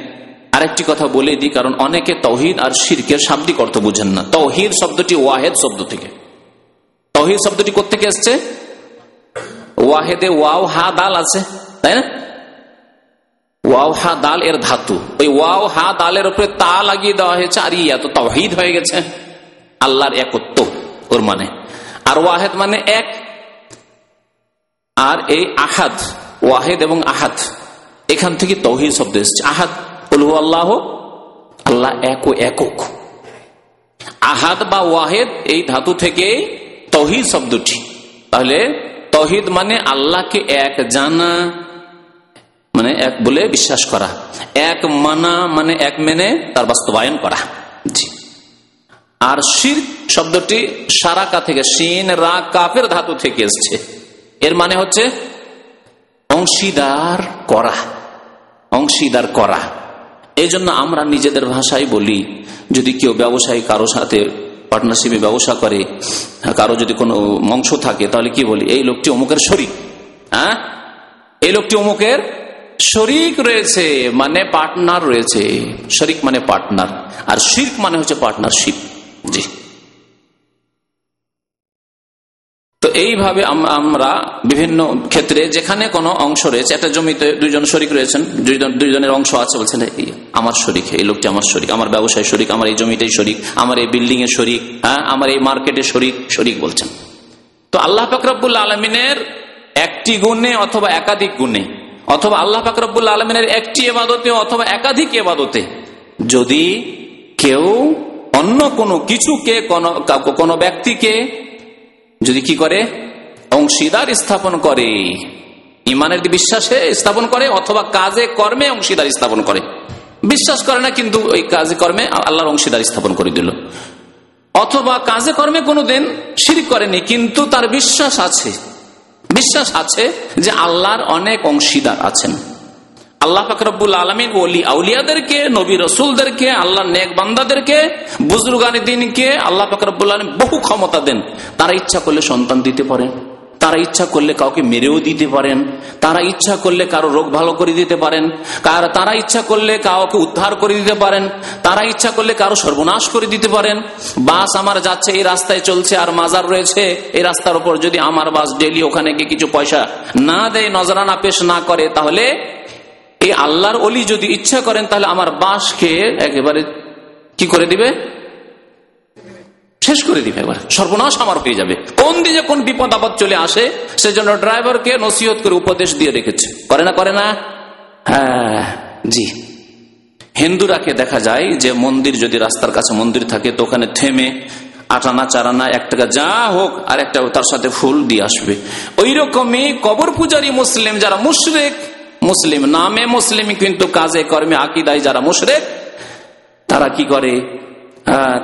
আরেকটি কথা বলে দিই, কারণ অনেকে তহিদ আর শির্কের শাব্দিক অর্থ বুঝেন না। তহিদ শব্দটি ওয়াহেদ শব্দ থেকে। তহিদ শব্দটি কোথেকে এসছে? ওয়াহেদে ওয়াও, হা, দাল আছে, তাই না? ওয়াও, হা, দাল, এর ধাতু। ওই ওয়াও, হা, দালের উপরে তা লাগিয়ে দেওয়া হয়েছে আর ইয়া, তো তহিদ হয়ে গেছে। আল্লাহর একত্ব, ওর মানে। আর ওয়াহেদ মানে এক আর এই আহাদ, ওয়াহেদ এবং আহাদ। এখান থেকে তহিদ শব্দ এসছে। আহাদ আল্লাহ আল্লাহ এক ও একক। আহাদ বা ওয়াহেদ এই ধাতু থেকে তহিদ শব্দটি। তাহলে তহিদ মানে আল্লাহকে এক জানা মানে এক বলে বিশ্বাস করা। এক মানা মানে এক মেনে তার বাস্তবায়ন করা। জি। আর শির শব্দটি সারাকা থেকে সিন রা কাপের ধাতু থেকে এসছে। এর মানে হচ্ছে অংশীদার করা অংশীদার করা। এই জন্য আমরা নিজেদের ভাষায় বলি, যদি কেউ ব্যবসায়ী কারও সাথে পার্টনারশিপে ব্যবসা করে, কারও যদি কোনো অংশ থাকে, তাহলে কি বলি, এই লোকটি অমুকের শরিক হ্যাঁ? এই লোকটি অমুকের শরিক রয়েছে মানে পার্টনার রয়েছে। শরিক মানে পার্টনার আর শির্ক মানে হচ্ছে পার্টনারশিপ জি। তো এইভাবে আমরা বিভিন্ন ক্ষেত্রে যেখানে কোনো অংশ রয়েছে, একটা জমিতে দুইজন শরিক রয়েছেন, দুইজন দুইজনের অংশ আছে বলছেন আমার শরিক, এই লোকটি আমার শরিক, আমার ব্যবসায় শরিক, আমার এই জমিটাই শরিক, আমার এই বিল্ডিং এর শরিক হ্যাঁ আমার এই মার্কেটে শরিক শরিক বলছেন। তো আল্লাহ ফাকরাবুল আলমিনের একটি গুণে অথবা একাধিক গুণে, অথবা আল্লাহ ফাকরাবুল আলমিনের একটি এবাদতে অথবা একাধিক এবাদতে, যদি কেউ অন্য কোনো কিছুকে কোনো ব্যক্তিকে যদি কি করে? অংশীদার স্থাপন করে। ইমানের বিশ্বাসে স্থাপন করে? অথবা কাজে কর্মে অংশীদার স্থাপন করে। বিশ্বাস করে না, কিন্তু ওই কাজে কর্মে আল্লাহর অংশীদার স্থাপন করে দিল। অথবা কাজে কর্মে কোনোদিন শিরিক করেনি, কিন্তু তার বিশ্বাস আছে। বিশ্বাস আছে যে আল্লাহর অনেক অংশীদার আছেন। আল্লাহ ফাকরবুল আলমিন ওলি আউলিয়াদেরকে, নবী রসুলদেরকে আল্লাহ নেক বান্দাদেরকে, বুজরুগানি দিনকে আল্লাহ ফাকরবুল আলম বহু ক্ষমতা দেন। তারা ইচ্ছা করলে সন্তান দিতে পারেন, তারা ইচ্ছা করলে কাউকে মেরেও দিতে পারেন, তারা ইচ্ছা করলে কারও রোগ ভালো করে দিতে পারেন তারা ইচ্ছা করলে কাউকে উদ্ধার করে দিতে পারেন, তারা ইচ্ছা করলে কারও সর্বনাশ করে দিতে পারেন। বাস আমার যাচ্ছে, এই রাস্তায় চলছে, আর মাজার রয়েছে, এই রাস্তার উপর যদি আমার বাস ডেলি ওখানে গিয়ে কিছু পয়সা না দেয়, নজরানা পেশ না করে, তাহলে এই আল্লাহর অলি যদি ইচ্ছা করেন, তাহলে আমার বাসকে একেবারে কি করে দিবে? শেষ করে দিবে এবার সর্বনাশ আমার হয়ে যাবে। কোন দিকে কোন বিপদ আপদ চলে আসে, সেজন্য ড্রাইভারকে নসিহত করে উপদেশ দিয়ে রেখেছে। করে না করে না? হ্যাঁ জি। হিন্দুরাকে দেখা যায় যে মন্দির যদি রাস্তার কাছে মন্দির থাকে, তো ওখানে থেমে আটানা, চারানা, এক টাকা যা হোক, আর একটা তার সাথে ফুল দিয়ে আসবে। ওই রকমই কবর পূজারী মুসলিম, যারা মুশরেক মুসলিম নামে মুসলিম কিন্তু কাজে, কর্মে, আকিদায় যারা মুশরেক, তারা কি করে?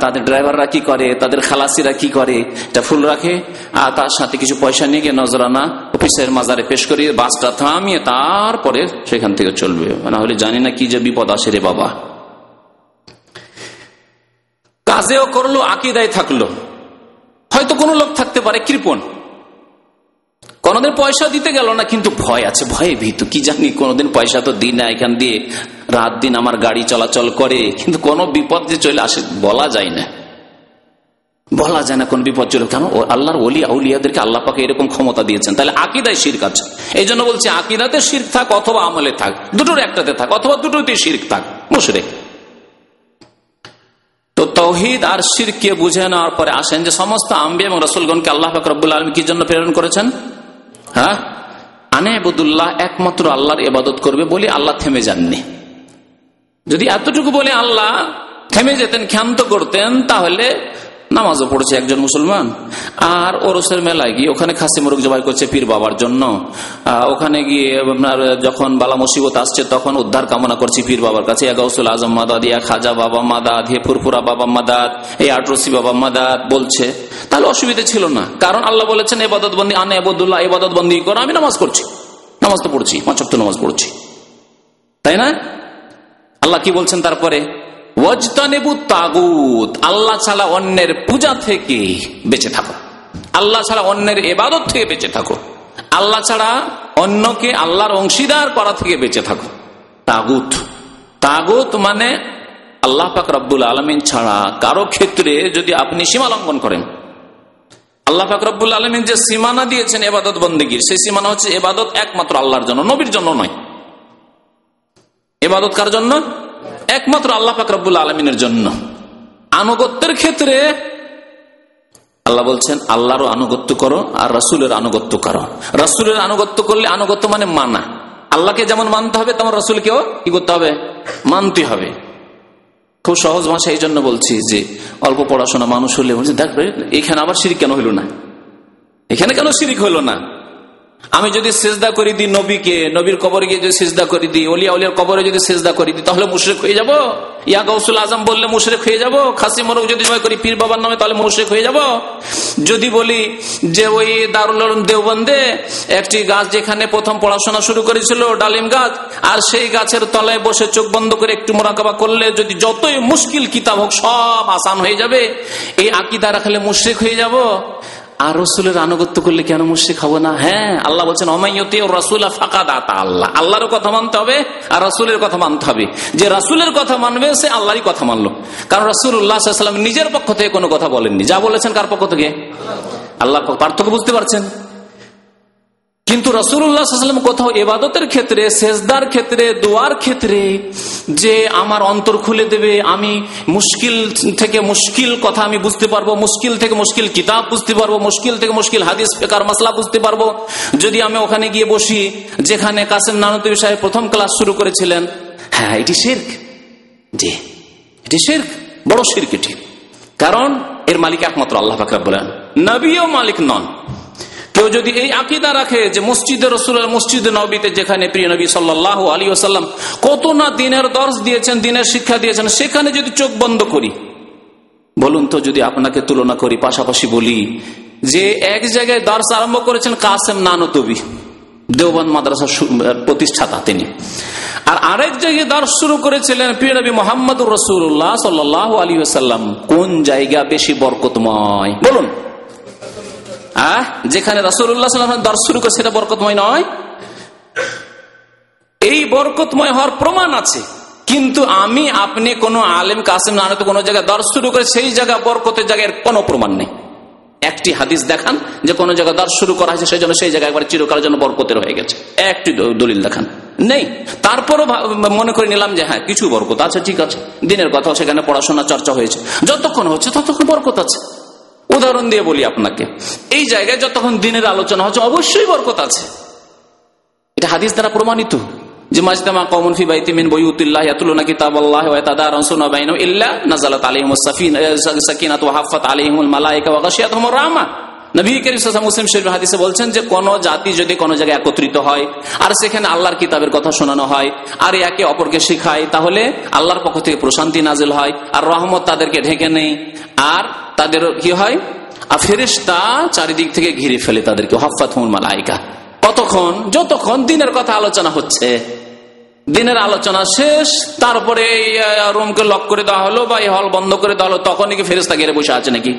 তাদের ড্রাইভাররা কি করে? তাদের খালাসিরা কি করে? এটা ফুল রাখে। আর তার সাথে কিছু পয়সা নিয়ে গিয়ে নজরানা অফিসের মাজারে পেশ করিয়ে বাসটা থামিয়ে তারপরে সেখান থেকে চলবে। না হলে জানি না কি যে বিপদ আসে রে বাবা। কাজেও করল, আকিদায় থাকল। হয়তো কোনো লোক থাকতে পারে কৃপন কোনদিন পয়সা দিতে গেল না, কিন্তু ভয় আছে, ভয়ে ভীত। কি জানি, কোনদিন পয়সা তো দিই না এখান দিয়ে, রাত দিন আমার গাড়ি চলাচল করে, কিন্তু কোনো বিপদ যে চলে আসে, বলা যায় না। বলা যায় না কোন বিপদ চলে, কেন? আল্লাহর অলি আউলিয়াদেরকে আল্লাহ পাকে এরকম ক্ষমতা দিয়েছেন। তাহলে আকিদায় শির্ক আছে। এই জন্য বলছি, আকিদাতে শির্ক থাক অথবা আমলে থাক, দুটোর একটাতে থাক, অথবা দুটোতে শির্ক থাক মুশরে তো তৌহিদ আর শিরকে বুঝে নেওয়ার পরে আসেন যে, সমস্ত আম্বি এবং রসুলগণকে আল্লাহ রব্বুল আলম কি জন্য প্রেরণ করেছেন? হ্যাঁ? আনে আবুদুল্লাহ একমাত্র আল্লাহর এবাদত করবে বলে আল্লাহ থেমে যাননি। যদি এতটুকু বলে আল্লাহ থেমে যেতেন, ক্ষান্ত করতেন, তাহলে নামাজও পড়ছে একজন মুসলমান। আর ওরসের মেলায় গিয়ে ওখানে খাসি মুরগ জবাই করছে পীর বাবার জন্য। ওখানে গিয়ে আপনার যখন বালা মুসিবত আসছে তখন উদ্ধার কামনা করছি পীর বাবার কাছে। গৌসুল আজম, মাদাদ, ইয়া খাজা বাবা মাদাদ, হে ফুরফুরা বাবা মাদাদ এই আটরসি বাবা মাদাদ বলছে। তাহলে অসুবিধা ছিল না। কারণ আল্লাহ বলেছেন এবাদত বন্দি, আনে এবদুল্লাহ এবাদত বন্দি করো, আমি নামাজ করছি নামাজ তো পড়ছি, পাঁচ নামাজ পড়ছি। তাই না? আল্লাহ কি বলছেন তারপরে? আল্লাহ ছাড়া অন্যের পূজা থেকে বেঁচে থাকো। আল্লাহ ছাড়া অন্যের এবাদত থেকে বেঁচে থাকো। আল্লাহ ছাড়া অন্যকে আল্লাহর অংশীদার করা থেকে বেঁচে থাকো। তাগুত তাগুত মানে আল্লাহ পাক রব্বুল আলমিন ছাড়া কারও ক্ষেত্রে যদি আপনি সীমা লঙ্ঘন করেন, আল্লাহ পাক রব্বুল আলমিন যে সীমানা দিয়েছেন এবাদত বন্দীগীর, সেই সীমানা হচ্ছে এবাদত একমাত্র আল্লাহর জন্য, নবীর জন্য নয়। এবাদত কার জন্য? একমাত্র আল্লাহ ফাকরাবুল আলমিনের জন্য। আনুগত্যের ক্ষেত্রে আল্লাহ বলছেন, আল্লাহরও আনুগত্য করো আর রাসুলের আনুগত্য করো। রাসুলের আনুগত্য করলে আনুগত্য মানে মানা। আল্লাহকে যেমন মানতে হবে, তেমন রাসুলকেও কি করতে হবে? মানতে হবে। খুব সহজ ভাষা এই জন্য বলছি যে, অল্প পড়াশোনা মানুষ হলে বলছি, দেখ এখানে আবার শিরিক কেন হইল না? এখানে কেন শিরিক হইল না? আমি যদি সেজদা করে দিই নবীকে, নবীর কবরে গিয়ে যদি সেজদা করে দিই, অলিয়া উলিয়ার কবরে যদি সেজদা করে দিই, তাহলে মুশরেক হয়ে যাব? ইয়া গৌসুল আজম বললে মুশরেক হয়ে যাব? খাসি মরক যদি জয় করি, পীর বাবার নামে তাহলে মুশরেক হয়ে যাব? যদি বলি যে ওই দারুল দেওবন্দে একটি গাছ যেখানে প্রথম পড়াশোনা শুরু করেছিল, ডালিম গাছ, আর সেই গাছের তলায় বসে চোখ বন্ধ করে একটু মোরাকাবা করলে যদি যতই মুশকিল কিতাব হোক, সব আসান হয়ে যাবে। এই আকিদা রাখলে মুশরেক হয়ে যাব? আর রসুলের আনুগত্য করলে কেন মুশিক হব না? হ্যাঁ আল্লাহ বলছেন অমাইয়তি আল্লাহ। আল্লাহর কথা মানতে হবে আর রসুলের কথা মানতে হবে। যে রাসুলের কথা মানবে, সে আল্লাহরই কথা মানলো। কারণ রসুল উল্লাহাম নিজের পক্ষ থেকে কোনো কথা বলেননি। যা বলেছেন কার পক্ষ থেকে? আল্লাহ পার্থক্য বুঝতে পারছেন? কিন্তু রসুল্লাহাম কোথাও এবাদতের ক্ষেত্রে, সেজদার ক্ষেত্রে, দোয়ার ক্ষেত্রে যে আমার অন্তর খুলে দেবে, আমি মুশকিল থেকে মুশকিল কথা আমি বুঝতে পারব, মুশকিল থেকে মুশকিল কিতাব বুঝতে পারব, মুশকিল থেকে মুশকিল হাদিস পেকার মশলা বুঝতে পারব। যদি আমি ওখানে গিয়ে বসি, যেখানে কাসেম নানতী সাহেব প্রথম ক্লাস শুরু করেছিলেন হ্যাঁ এটি শেরক। জি, এটি শেরক, বড় শেরক এটি। কারণ এর মালিক একমাত্র আল্লাহ ফাকরাব বলেন নবীও মালিক নন। কেউ যদি এই আকিদা রাখে যে মসজিদে রসুল মসজিদ নবীতে যেখানে প্রিয় নবী সাল্লাহ আলী আসাল্লাম কত না দিনের দর্শ দিয়েছেন, দিনের শিক্ষা দিয়েছেন, সেখানে যদি চোখ বন্ধ করি, বলুন তো যদি আপনাকে তুলনা করি, পাশাপাশি বলি যে এক জায়গায় দর্শ আরম্ভ করেছেন কাসেম নানতবি, দেওবন্দ মাদ্রাসা প্রতিষ্ঠাতা তিনি। আর আরেক জায়গায় দর্শ শুরু করেছিলেন প্রিয় নবী মোহাম্মদ রসুল্লাহ সাল্লাহ আলী আসাল্লাম কোন জায়গা বেশি বরকতময়? বলুন। যেখানে রাসুল্লাহ দর্শ শুরু করে, সেটা বরকতময় নয়? এই বরকতময় হওয়ার প্রমাণ আছে। কিন্তু আমি, আপনি, কোন আলেম, কাসেম না কোন জায়গায় দর্শ শুরু করে, সেই জায়গা বরকতের জায়গায় কোনো প্রমাণ নেই। একটি হাদিস দেখান যে কোন জায়গায় দর্শ শুরু করা হয়েছে, সেই জন্য সেই জায়গায় একবার চিরকালের জন্য বরকতের হয়ে গেছে। একটি দলিল দেখান। নেই। তারপরও মনে করে নিলাম যে হ্যাঁ কিছু বরকত আছে, ঠিক আছে। দিনের কথা সেখানে পড়াশোনা, চর্চা হয়েছে। যতক্ষণ হচ্ছে ততক্ষণ বরকত আছে। উদাহরণ দিয়ে বলি আপনাকে। এই জায়গায় যতক্ষণ দিনের আলোচনা হচ্ছে, অবশ্যই বরকত আছে। এটা হাদিস দ্বারা প্রমাণিত যে মাজতামা কমন ফি বাইতি মিন বইউতিল্লাহ ইয়াতুলুনা কিতাবাল্লাহ ওয়া ইয়াতাদারাসুনা বাইনাহুম ইল্লা নাযালাত আলাইহিমুস সাকিনাতু ওয়া হাফাত আলাইহিমুল মালায়েকা ওয়া গাশিয়াতুহুমুর রাহমা। নবী করিম মুসলিম শরীফ হাদিসে বলছেন যে, কোন জাতি যদি কোন জায়গায় একত্রিত হয় আর সেখানে আল্লাহর কিতাবের কথা শোনানো হয় আর একে অপরকে শিখায়, তাহলে আল্লাহর পক্ষ থেকে প্রশান্তি নাজিল হয় আর রহমত তাদেরকে ঢেকে নেই আর তাদের কি হয়? আর ফেরিস্তা চারিদিক থেকে ঘিরে ফেলে তাদেরকে। হফাত মালাইকা। কতক্ষণ যতক্ষণ দিনের কথা আলোচনা হচ্ছে, দিনের আলোচনা শেষ, তারপরে রুমকে লক করে দেওয়া হলো বা এই হল বন্ধ করে দেওয়া হলো তখন কি ফেরিস্তা ঘিরে বসে আছে নাকি?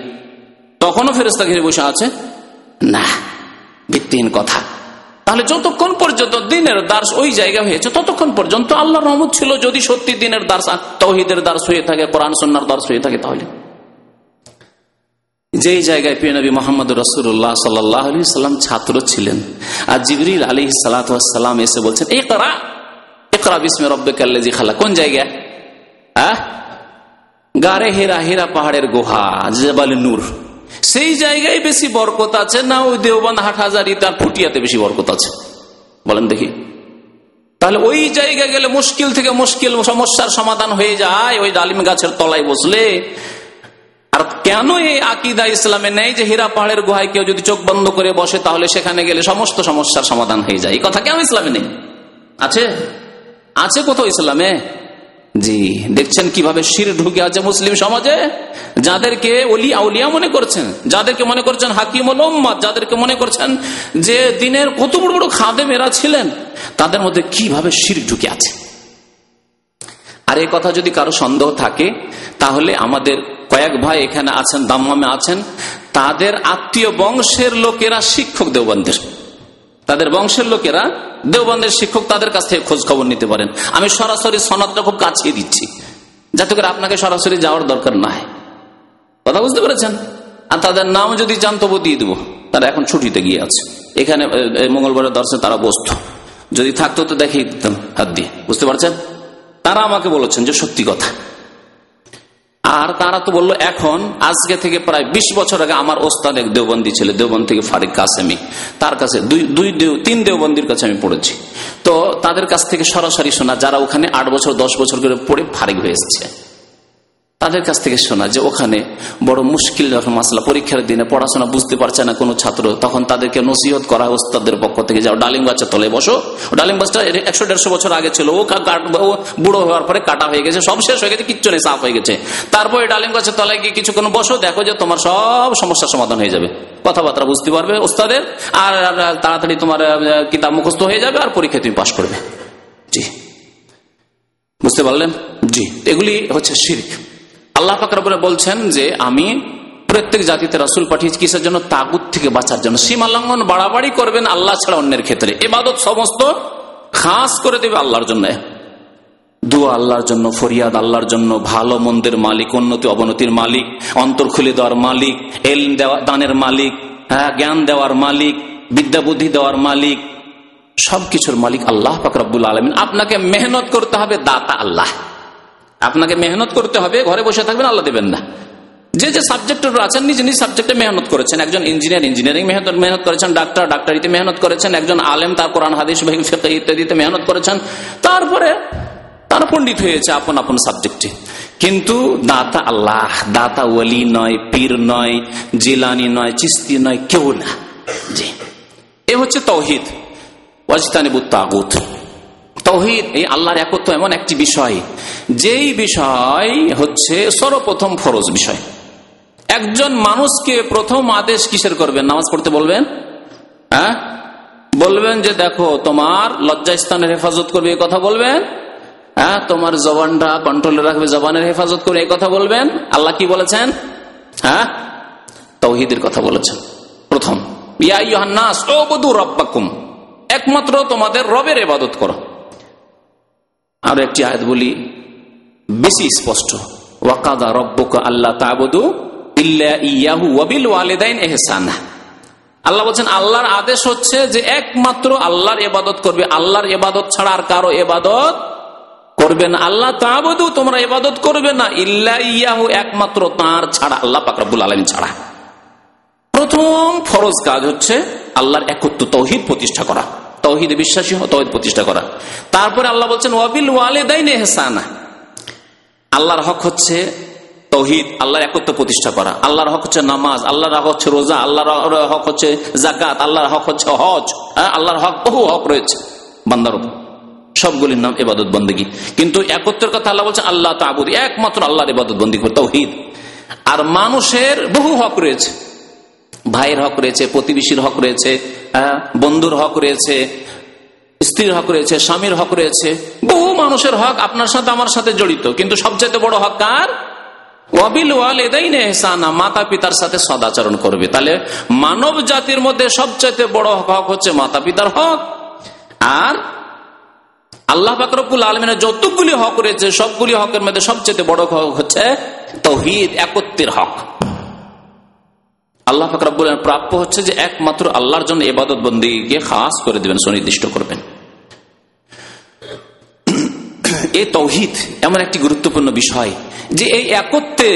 তখনও ফেরিস্তা ঘিরে বসে আছে? না, ভিত্তিহীন কথা। তাহলে যতক্ষণ পর্যন্ত দিনের দার্স ওই জায়গা হয়েছে, ততক্ষণ পর্যন্ত আল্লাহ রহমদ ছিল। যদি সত্যি দিনের দার্স তহিদের দার্স হয়ে থাকে, কোরআন সন্ন্যার দার্স হয়ে থাকে তাহলে। যেই জায়গায় প্রিয় নবী মোহাম্মদ রসুল্লাহ সাল্লাম ছাত্র ছিলেন, আর জিবরিল আলী সালাম এসে বলছেন একরা একরা বিসমে রব্বে কাল্লেজি খালা কোন জায়গায়? আহ? গারে হেরা হেরা পাহাড়ের গুহা, জবাল নূর। সেই জায়গায় বেশি বরকত আছে, না ওই দেওবান হাট হাজারি তার ফুটিয়াতে বেশি বরকত আছে? বলেন দেখি। তাহলে ওই জায়গায় গেলে মুশকিল থেকে মুশকিল সমস্যার সমাধান হয়ে যায়, ওই ডালিম গাছের তলায় বসলে আর কেন এই আকিদা ইসলামে নেই যে হীরা পাহাড়ের গুহায় কেউ যদি চোখ বন্ধ করে বসে তাহলে সেখানে গেলে সমস্ত সমস্যার সমাধান হয়ে যায়? এই কথা কেন ইসলামে নেই? আছে? আছে কোথাও ইসলামে? জি, দেখছেন কীভাবে শির ঢুকে আছে মুসলিম সমাজে? যাদেরকে অলি আউলিয়া মনে করছেন, যাদেরকে মনে করছেন হাকিম উম্মাদ যাদেরকে মনে করছেন যে দিনের কত বড় বড় খাদে মেরা ছিলেন, তাদের মধ্যে কীভাবে শির ঢুকে আছে? আর এই কথা যদি কারও সন্দেহ থাকে, তাহলে আমাদের কয়েক ভাই এখানে আছেন দাম্মামে আছেন, তাদের আত্মীয় বংশের লোকেরা শিক্ষক দেওবন্দের। তাদের বংশের লোকেরা দেওবন্দের শিক্ষক তাদের কাছ থেকে খোঁজ খবর নিতে পারেন। আমি সরাসরি সনদটা খুব কাছিয়ে দিচ্ছি। যাতে করে আপনাকে সরাসরি যাওয়ার দরকার নাই। কথা বুঝতে পেরেছেন? আর তাদের নাম যদি চান তবু দিয়ে দেবো। তারা এখন ছুটিতে গিয়ে আছে। এখানে মঙ্গলবারের দর্শনে তারা বসত। যদি থাকতো তো দেখিয়ে দিতাম হাত দিয়ে। বুঝতে পারছেন? তারা আমাকে বলেছেন যে সত্যি কথা। আর তারা তো বলল, এখন, আজকে থেকে প্রায় ২০ বছর আগে আমার ওস্তাদ এক দেওবন্দি ছিল, দেওবন্দ থেকে ফারিক কাসেমি, তার কাছে দুই দুই দেও, তিন দেওবন্দির কাছে আমি পড়েছি। তো তাদের কাছ থেকে সরাসরি শোনা, যারা ওখানে আট বছর, দশ বছর করে পড়ে ফারিক হয়ে এসছে। তাদের কাছ থেকে শোনা যে ওখানে বড় মুশকিল যখন মাসলা। পরীক্ষার দিনে পড়াশোনা বুঝতে পারছে না কোনো ছাত্র। তখন তাদেরকে নসিহত করা হয় ওস্তাদের পক্ষ থেকে, যাও ডালিম গাছের তলে বসো। ডালিম গাছটা একশো দেড়শো বছর আগে ছিল। ও বুড়ো হওয়ার পরে কাটা হয়ে গেছে, সব শেষ হয়ে গেছে, কিচ্ছু নেই, সাফ হয়ে গেছে। তারপরে ডালিম গাছের তলায় গিয়ে কিছুক্ষণ বসো, দেখো যে তোমার সব সমস্যার সমাধান হয়ে যাবে। কথাবার্তা বুঝতে পারবে ওস্তাদের, আর তাড়াতাড়ি তোমার কিতাব মুখস্থ হয়ে যাবে, আর পরীক্ষায় তুমি পাশ করবে। জি। বুঝতে পারলেন? জি। এগুলি হচ্ছে শির্ক। আল্লাহ ফাকরাবুল বলছেন যে আমি প্রত্যেক জাতিতে রাসুল পাঠিয়েছি কিসের জন্য? তাগুত থেকে বাঁচার জন্য। সীমা লঙ্ঘন বাড়াবাড়ি করবেন আল্লাহ ছাড়া অন্যের ক্ষেত্রে। এবাদত সমস্ত খাস করে দেবে আল্লাহর জন্য। দোয়া আল্লাহর জন্য, ফরিয়াদ আল্লাহর জন্য, ভালো মন্দের মালিক, উন্নতি অবনতির মালিক, অন্তর খুলে দেওয়ার মালিক এল দেওয়া, দানের মালিক হ্যাঁ জ্ঞান দেওয়ার মালিক, বিদ্যা বুদ্ধি দেওয়ার মালিক, সবকিছুর মালিক আল্লাহ ফাকরাবুল আলমিন। আপনাকে মেহনত করতে হবে দাতা আল্লাহ। আপনাকে মেহনত করতে হবে, ঘরে বসে থাকবেন, আল্লাহ দেবেন না। যে যে সাবজেক্টের আছেন, নিজ নিজ সাবজেক্টে মেহনত করেছেন। একজন ইঞ্জিনিয়ার ইঞ্জিনিয়ারিং মেহনত মেহনত করেছেন ডাক্তার ডাক্তারিতে মেহনত করেছেন। একজন আলেম, তার কোরআন, হাদিস ইত্যাদিতে মেহনত করেছেন। তারপরে তার পণ্ডিত হয়েছে আপন আপন সাবজেক্টে কিন্তু দাতা আল্লাহ, দাতা ওয়ালি নয়, পীর নয়, জিলানি নয়, চিস্তি নয়, কেউ না। জি। এ হচ্ছে তৌহিদ। ওয়াজিতানিবুত তাগুত। তহিদ, এই আল্লাহর একত্র এমন একটি বিষয়, যেই বিষয় হচ্ছে সর্বপ্রথম ফরজ বিষয়। একজন মানুষকে প্রথম আদেশ কিসের করবেন? নামাজ পড়তে বলবেন? হ্যাঁ? বলবেন যে দেখো, তোমার লজ্জাস্থানের হেফাজত করবে কথা বলবেন। হ্যাঁ? তোমার জবানটা কন্ট্রোলে রাখবে, জবানের হেফাজত করবে এই কথা বলবেন। আল্লাহ কি বলেছেন? হ্যাঁ? তৌহিদের কথা বলেছেন। প্রথম, ইয়া ইহান্নাস ও বধু রব্বাকুম একমাত্র তোমাদের রবের এবাদত করো। আরও একটি আয়াত বলি, বেশি স্পষ্ট, ওয়াকাদা রব্বকা আল্লাহ তাবদু ইয়াহু ওয়াবিল ওয়ালিদাইন এহসানা আল্লাহ বলছেন, আল্লাহর আদেশ হচ্ছে যে একমাত্র আল্লাহর এবাদত করবে। আল্লাহর এবাদত ছাড়া আর কারও এবাদত করবে না। আল্লাহ তাবদু, তোমরা এবাদত করবে না। ইল্লা ইয়াহু, একমাত্র তার ছাড়া, আল্লাহ পাকরাবুল আলম ছাড়া। প্রথম ফরজ কাজ হচ্ছে আল্লাহর একত্র তৌহিদ প্রতিষ্ঠা করা। তৌহিদে বিশ্বাসী হওয়া তৌহিদ প্রতিষ্ঠা করা। তারপরে আল্লাহ বলছেন, ওয়াবিল ওয়ালেদাইন এহসানা। আল্লাহর হক হচ্ছে তৌহিদ, আল্লাহর একত্র প্রতিষ্ঠা করা। আল্লাহর হক হচ্ছে নামাজ, আল্লাহর হক হচ্ছে রোজা, আল্লাহর হক হচ্ছে জাকাত আল্লাহর হক হচ্ছে হজ হ্যাঁ আল্লাহর হক বহু হক রয়েছে। বান্দার উপর। সবগুলির নাম এবাদত বন্দী কিন্তু একত্রের কথা আল্লাহ বলছে আল্লাহ তাবুদ, একমাত্র আল্লাহর এবাদত বন্দী তৌহিদ। আর মানুষের বহু হক রয়েছে। ভাইয়ের হক রয়েছে, প্রতিবেশীর হক রয়েছে বন্ধুর হক রয়েছে, স্ত্রীর হক রয়েছে, স্বামীর হক রয়েছে, বহু মানুষের হক আপনার সাথে, আমার সাথে জড়িত। কিন্তু সবচেয়ে বড় হক কার? ওয়াবিল ওয়াল নেহসানা মাতা পিতার সাথে সদাচরণ করবে। তাহলে মানব জাতির মধ্যে সবচেয়ে বড় হক হচ্ছে মাতা পিতার হক। আর আল্লাহ বাকরবুল আলমিনের যতগুলি হক রয়েছে, সবগুলি হকের মধ্যে সবচেয়ে বড় হক হচ্ছে তহিদ একত্রের হক। আল্লাহ ফাকরাবুল প্রাপ্য হচ্ছে যে একমাত্র আল্লাহর জন্য এবাদত বন্দীকে খাস করে দেবেন, সুনির্দিষ্ট করবেন। এ তৌহিদ এমন একটি গুরুত্বপূর্ণ বিষয় যে এই একত্রে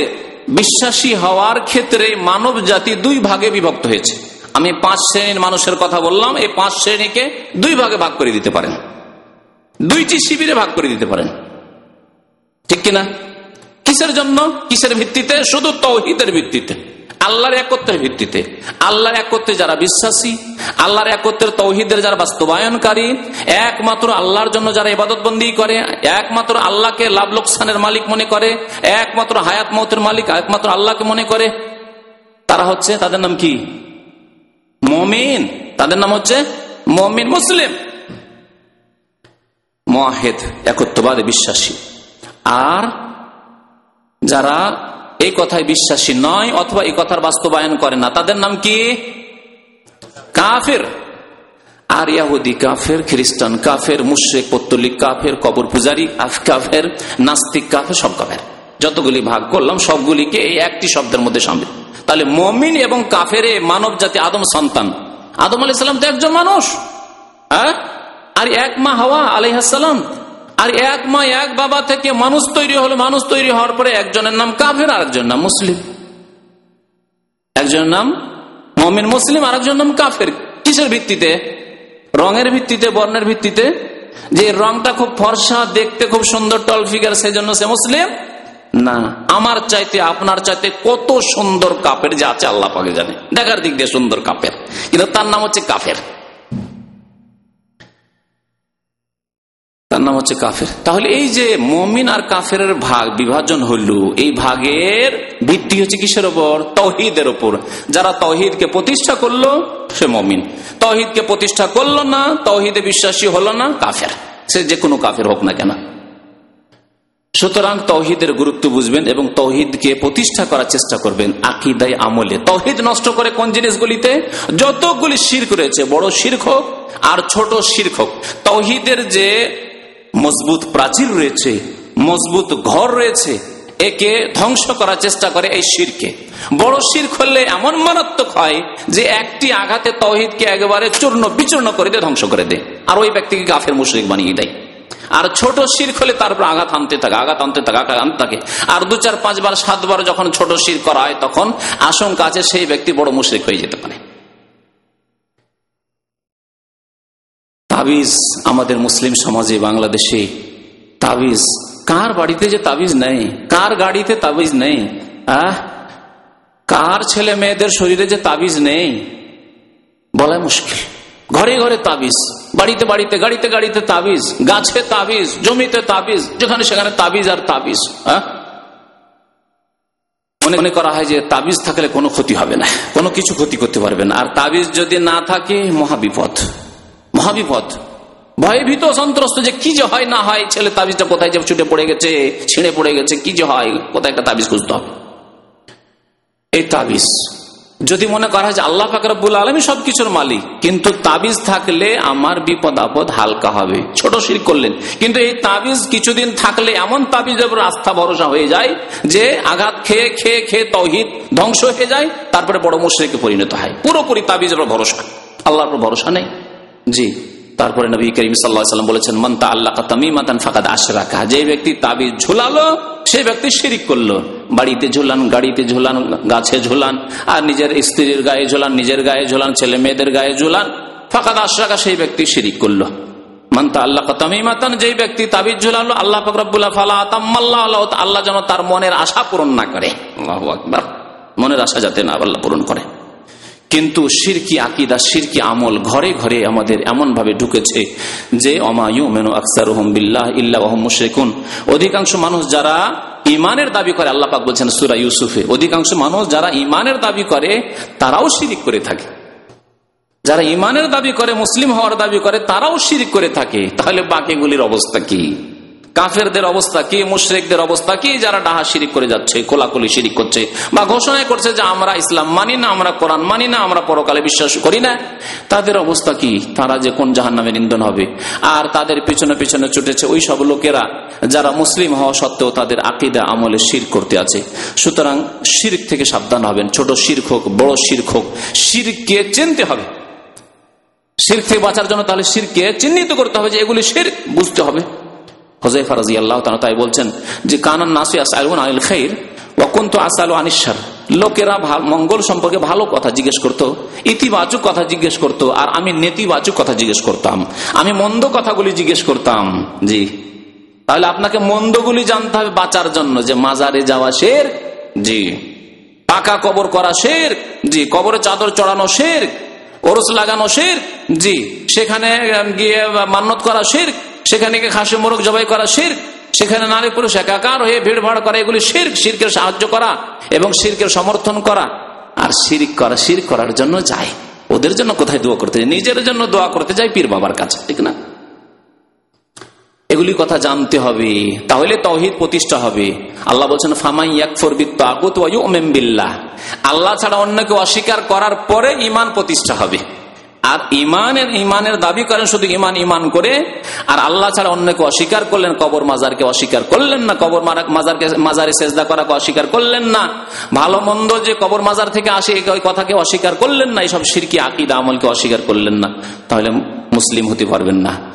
বিশ্বাসী হওয়ার ক্ষেত্রে মানব জাতি দুই ভাগে বিভক্ত হয়েছে। আমি পাঁচ শ্রেণির মানুষের কথা বললাম, এই পাঁচ শ্রেণীকে দুই ভাগে ভাগ করে দিতে পারেন। দুইটি শিবিরে ভাগ করে দিতে পারেন। ঠিক কিনা? কিসের জন্য? কিসের ভিত্তিতে? শুধু তৌহিদের ভিত্তিতে। আল্লাহর একত্রের ভিত্তিতে। আল্লাহর একত্রে যারা বিশ্বাসী, আল্লাহর একত্রের তৌহিদের যারা বাস্তবায়নকারী, একমাত্র আল্লাহর জন্য যারা ইবাদতবন্দি করে, একমাত্র আল্লাহকে লাভ লোকসানের মালিক মনে করে, একমাত্র হায়াত মতের মালিক, একমাত্র আল্লাহকে মনে করে, তারা হচ্ছে তাদের নাম কি? মমিন। তাদের নাম হচ্ছে মমিন মুসলিম। মহেদ একত্রবাদে বিশ্বাসী। আর যারা এই কথায় বিশ্বাসী নয়, অথবা এই কথার বাস্তবায়ন করে না। তাদের নাম কি? কাফের। আর ইয়াহুদি কাফের, খ্রিস্টান কাফের, মুশ্রেক, পত্তলিক কাফের, কবর পূজারী কাফের, নাস্তিক কাফের, সব কাফের। যতগুলি ভাগ করলাম, সবগুলিকে এই একটি শব্দের মধ্যে সামিল। তাহলে মমিন এবং কাফের মানব জাতি আদম সন্তান। আদম আলি সাল্লাম তো একজন মানুষ। হ্যাঁ? আর এক মা হাওয়া আলাইহাসাল্লাম আর এক মা, এক বাবা থেকে মানুষ তৈরি হলো, মানুষ তৈরি হওয়ার পরে একজনের নাম কাফের আর একজন নাম মুসলিম। একজনের নাম মমিন মুসলিম আর নাম কাফের। কিসের ভিত্তিতে? রঙের ভিত্তিতে, বর্ণের ভিত্তিতে? যে রংটা খুব ফর্সা, দেখতে খুব সুন্দর, টল ফিগার সেই জন্য সে মুসলিম? না। আমার চাইতে, আপনার চাইতে কত সুন্দর কাপের যে আছে, আল্লাহ পাকে জানে। দেখার দিক দিয়ে সুন্দর কাপের। কিন্তু তার নাম হচ্ছে কাফের। নাম হচ্ছে কাফের। তাহলে এই যে মমিন আর কাফের ভাগ, বিভাজন হইল এই ভাগের ভিত্তি হচ্ছে কিসের ওপর? তহিদের ওপর। যারা তহিদকে প্রতিষ্ঠা করল, সে মমিন। তহিদকে প্রতিষ্ঠা করল না তহিদে বিশ্বাসী হলো না, কাফের। সে যে কোনো কাফের হোক না কেন। সুতরাং তৌহিদের গুরুত্ব বুঝবেন এবং তৌহিদকে প্রতিষ্ঠা করার চেষ্টা করবেন আকিদাই আমলে। তহিদ নষ্ট করে কোন জিনিসগুলিতে? যতগুলি শির্ক রয়েছে, বড় শির্ক হোক আর ছোট শির্ক হোক তৌহিদের যে মজবুত প্রাচীর রয়েছে, মজবুত ঘর রয়েছে, একে ধ্বংস করার চেষ্টা করে এই শিরকে। বড় শির করলে এমন মারাত্মক হয় যে একটি আঘাতে তহিদকে একেবারে চূর্ণ বিচূর্ণ করে দিয়ে ধ্বংস করে দেয়। আর ওই ব্যক্তিকে গাফের মুশরিক বানিয়ে দেয়। আর ছোট শির হলে তার উপর আঘাত আনতে থাকে, আঘাত আনতে থাকে, আঘাত আনতে থাকে। আর দু চার পাঁচবার, সাতবার যখন ছোট শির করা হয়, তখন আশঙ্কা আছে সেই ব্যক্তি বড় মুশরিক হয়ে যেতে পারে। তাবিজ আমাদের মুসলিম সমাজে, বাংলাদেশে তাবিজ। কার বাড়িতে যে তাবিজ নেই? কার গাড়িতে তাবিজ নেই? আহ? কার ছেলে মেয়েদের শরীরে যে তাবিজ নেই? বলা মুশকিল। ঘরে ঘরে তাবিজ, বাড়িতে বাড়িতে, গাড়িতে গাড়িতে তাবিজ, গাছে তাবিজ, জমিতে তাবিজ, যেখানে সেখানে তাবিজ আর তাবিজ হ্যাঁ মনে করা হয় যে তাবিজ থাকলে কোনো ক্ষতি হবে না, কোনো কিছু ক্ষতি করতে পারবে না। আর তাবিজ যদি না থাকে, মহাবিপদ। মহাবিপদ। ভয়ভীত, সন্ত্রস্ত যে কি যে হয় না হয়, ছেলে তাবিজটা কোথায় যে ছুটে পড়ে গেছে, ছিঁড়ে পড়ে গেছে, কি যে হয়, কোথায় একটা তাবিজ খুঁজতে হবে। এই তাবিজ, যদি মনে করা হয় যে আল্লাহ ফাকরাবুল আলমী সবকিছুর মালিক, কিন্তু তাবিজ থাকলে আমার বিপদ আপদ হালকা হবে। ছোট শির করলেন। কিন্তু এই তাবিজ কিছুদিন থাকলে এমন তাবিজের উপর আস্থা ভরসা হয়ে যায় যে আঘাত খেয়ে খেয়ে খেয়ে তহিদ ধ্বংস হয়ে যায়, তারপরে বড় মুশ্রিকে পরিণত হয়। পুরোপুরি তাবিজের ভরসা। আল্লাহর ভরসা নেই। জি। তারপরে নবী করিম সাল্লাম বলেছেন মন্তা আল্লাহ তামিমাতান ফাকাদ আশরাকা। যে ব্যক্তি তাবিজ ঝুলালো, সে ব্যক্তি শিরিক করল। বাড়িতে ঝুলান, গাড়িতে ঝুলান, গাছে ঝুলান, আর নিজের স্ত্রীর গায়ে ঝুলান, নিজের গায়ে ঝুলান, ছেলে মেয়েদের গায়ে ঝুলান, ফাঁকাদ আশরাকা, সেই ব্যক্তি শিরিক করল। মানতা আল্লাহ তামিমাতান, যেই ব্যক্তি তাবিজ ঝুলালো, আল্লাহ ফকরাবুল্লাহ ফালা তাম্মাল্লাহ আল্লাহ যেন তার মনের আশা পূরণ না করে। আল্লাহ মনের আশা যাতে না আল্লাহ পূরণ করে। কিন্তু সিরকি আকিদা, সিরকি আমল ঘরে ঘরে আমাদের এমন ভাবে ঢুকেছে যে অমায়ু মেনু আকসার বিল্লাহ ইল্লাহ শেখুন অধিকাংশ মানুষ যারা ইমানের দাবি করে আল্লাপাক বলছেন সুরা ইউসুফে, অধিকাংশ মানুষ যারা ইমানের দাবি করে, তারাও শিরিক করে থাকে। যারা ইমানের দাবি করে, মুসলিম হওয়ার দাবি করে, তারাও শিরিক করে থাকে। তাহলে বাকিগুলির অবস্থা কি? কাফেরদের অবস্থা, কি মুশ্রেকদের অবস্থা, কি যারা ডাহা শিরিক করে যাচ্ছে, কোলাকুলি শিরিক করছে, বা ঘোষণা করছে যে আমরা ইসলাম মানি না, আমরা কোরআন মানি না, আমরা পরকালে বিশ্বাস করি না, তাদের অবস্থা কি? তারা যে কোন জাহান নামের ইন্ধন হবে? আর তাদের পিছনে পিছনে ছুটেছে ওই সব লোকেরা যারা মুসলিম হওয়া সত্ত্বেও তাদের আকিদা, আমলে শির করতে আছে। সুতরাং শির থেকে সাবধান হবেন, ছোট শির হোক, বড় শির হোক শিরকে চিনতে হবে। শির থেকে বাঁচার জন্য তাহলে শিরকে চিহ্নিত করতে হবে যে এগুলি শির, বুঝতে হবে। হোজাইফা রাজি আল্লাহ তাই বলছেন যে, কানান নাসি আসালুন আনিল খের অকুন্ত আসালু আনিসার লোকেরা মঙ্গল সম্পর্কে ভালো কথা জিজ্ঞেস করত, ইতিবাচক কথা জিজ্ঞেস করত, আর আমি নেতিবাচক কথা জিজ্ঞেস করতাম। আমি মন্দ কথাগুলি জিজ্ঞেস করতাম। জি। তাহলে আপনাকে মন্দগুলি জানতে হবে বাঁচার জন্য যে, মাজারে যাওয়া শের, জি। পাকা কবর করা শের, জি। কবরে চাদর চড়ানো শের, ওরস লাগানো শের, জি। সেখানে গিয়ে মান্নত করা শের সেখানে গিয়ে খাসি, মোরগ জবাই করা শের সেখানে নারী পুরুষ একাকার হয়ে ভিড় ভাড় করা, এগুলি শির শিরকের সাহায্য করা এবং শিরকের সমর্থন করা। আর শিরিক করা শির করার জন্য যায়। ওদের জন্য কোথায় দোয়া করতে যায়? নিজের জন্য দোয়া করতে যায় পীর বাবার কাছে, ঠিক না? এগুলি কথা জানতে হবে। তাহলে তহিদ প্রতিষ্ঠা হবে। আল্লাহ বলছেন ফামাই বিল্লাহ। আল্লাহ ছাড়া অন্যকে অস্বীকার করার পরে ইমান প্রতিষ্ঠা হবে। আর ইমানের ইমানের দাবি করেন শুধু ইমান ইমান করে। আর আল্লাহ ছাড়া অন্যকে অস্বীকার করলেন, কবর মাজারকে অস্বীকার করলেন না, কবর মাজারকে, মাজারে সেজদা করাকে অস্বীকার করলেন না। ভালো মন্দ যে কবর মাজার থেকে আসে ওই কথাকে অস্বীকার করলেন না এইসব সিরকি আকিদা আমলকে অস্বীকার করলেন না। তাহলে মুসলিম হতে পারবেন না।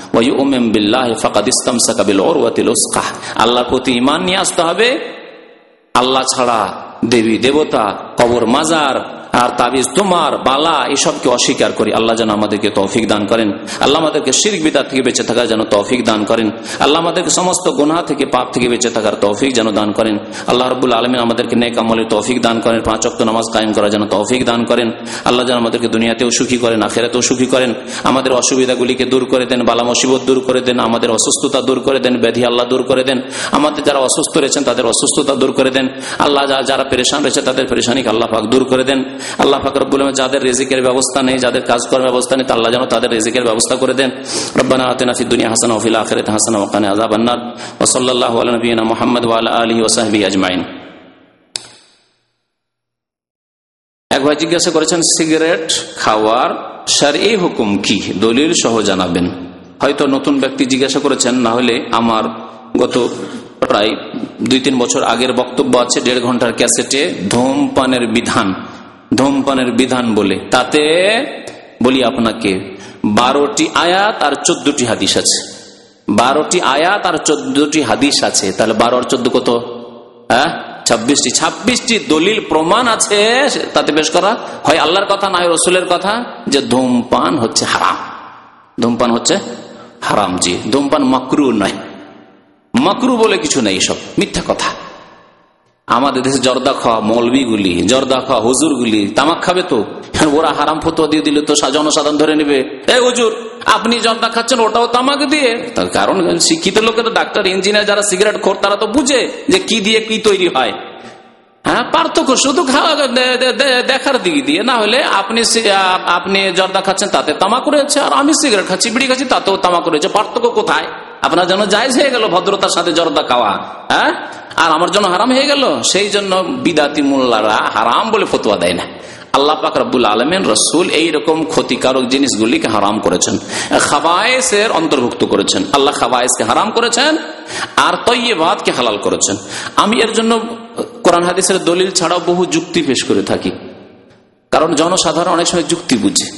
আল্লাহর প্রতি ইমান নিয়ে আসতে হবে। আল্লাহ ছাড়া দেবী, দেবতা, কবর মাজার আর তাবিজ তোমার, বালা, এসবকে অস্বীকার করি। আল্লাহ যেন আমাদেরকে তৌফিক দান করেন। আল্লাহ আমাদেরকে শিরিক বিদার থেকে বেঁচে থাকার যেন তৌফিক দান করেন। আল্লাহ আমাদেরকে সমস্ত গুনাহ থেকে পাপ থেকে বেঁচে থাকার তৌফিক যেন দান করেন। আল্লাহ রবুল আলমিন আমাদেরকে নেক আমলের তৌফিক দান করেন। পাঁচ অক্ট নামাজ কায়েম করার যেন তৌফিক দান করেন। আল্লাহ যেন আমাদেরকে দুনিয়াতেও সুখী করেন, আখেরাতেও সুখী করেন। আমাদের অসুবিধাগুলিকে দূর করে দেন, বালা মুসিবত দূর করে দেন, আমাদের অসুস্থতা দূর করে দেন, ব্যাধি আল্লাহ দূর করে দেন। আমাদের যারা অসুস্থ রয়েছেন, তাদের অসুস্থতা দূর করে দেন। আল্লাহ যারা পেরেশান রয়েছে, তাদের পেরেশানিকে আল্লাহ পাক দূর করে দেন। আল্লাহ পাক রব্বুল যাদের রেজিকের ব্যবস্থা নেই, যাদের কাজকর্মের ব্যবস্থা নেই আল্লাহ যেন তাদের রেজিকের ব্যবস্থা করে দেন। রব্বানা আতেনা ফি দুনিয়া হাসানা ওয়া ফিল আখিরাতি হাসানা ওয়া কিনা আযাবান্নার ওয়া সাল্লাল্লাহু আলা নবিয়িনা মুহাম্মদ ওয়া আলা আলিহি ওয়া সাহবিহি আজমাইন। এক ভাই জিজ্ঞাসা করেছেন, সিগারেট খাওয়ার শারঈ হুকুম কি? দলিল সহ জানাবেন। হয়তো নতুন ব্যক্তি জিজ্ঞাসা করেছেন, না হলে আমার গত প্রায় দুই তিন বছর আগের বক্তব্য আছে, দেড় ঘণ্টার ক্যাসেটে ধূমপানের বিধান। ধূমপানের বিধান বলে। তাতে বলি আপনাকে, বারোটি আয়াত আর চোদ্দটি হাদিস আছে। বারোটি আয়াত আর চোদ্দটি হাদিস আছে, তাহলে বারো আর চোদ্দ কত? হ্যাঁ? ছাব্বিশটি। ছাব্বিশটি দলিল প্রমাণ আছে তাতে বেশ করা। হয় আল্লাহর কথা, না হয় রসুলের কথা, যে ধূমপান হচ্ছে হারাম। ধূমপান হচ্ছে হারাম, জি। ধূমপান মকরু নয়। মকরু বলে কিছু নেই সব মিথ্যা কথা। আমাদের দেশে জর্দা খাওয়া মৌলবিগুলি জর্দা খাওয়া হুজুরগুলি, তামাক খাবে তো? ওরা হারাম ফতুয়া দিয়ে দিলে তো জনসাধারণ ধরে নেবে। এ হুজুর, আপনি জর্দা খাচ্ছেন, ওটাও তামাক দিয়ে? তার কারণ শিক্ষিত লোকের তো ডাক্তার, ইঞ্জিনিয়ার যারা সিগারেট খোর, তারা তো বুঝে যে কি দিয়ে কি তৈরি হয়। হ্যাঁ পার্থক্য শুধু খাওয়া দেখার দিক দিয়ে। না হলে আপনি আপনি জর্দা খাচ্ছেন, তাতে তামাক রয়েছে, আর আমি সিগারেট খাচ্ছি, বিড়ি খাচ্ছি, তাতেও তামাক রয়েছে। পার্থক্য কোথায়? আপনার জন্য জায়জ হয়ে গেল ভদ্রতার সাথে জর্দা খাওয়া। হ্যাঁ? আর আমার জন্য হারাম হয়ে গেল, সেই জন্য বিদাতি মোল্লারা হারাম বলে ফতুয়া দেয় না। আল্লাহ পাক রব্বুল আলমেন রসুল এইরকম ক্ষতিকারক জিনিসগুলিকে হারাম করেছেন, খাবায়েসের অন্তর্ভুক্ত করেছেন। আল্লাহ খাবায়েসকে হারাম করেছেন আর তৈবাদকে হালাল করেছেন। আমি এর জন্য কোরআন হাদিসের দলিল ছাড়াও বহু যুক্তি পেশ করে থাকি। কারণ জনসাধারণ অনেক সময় যুক্তি বুঝে।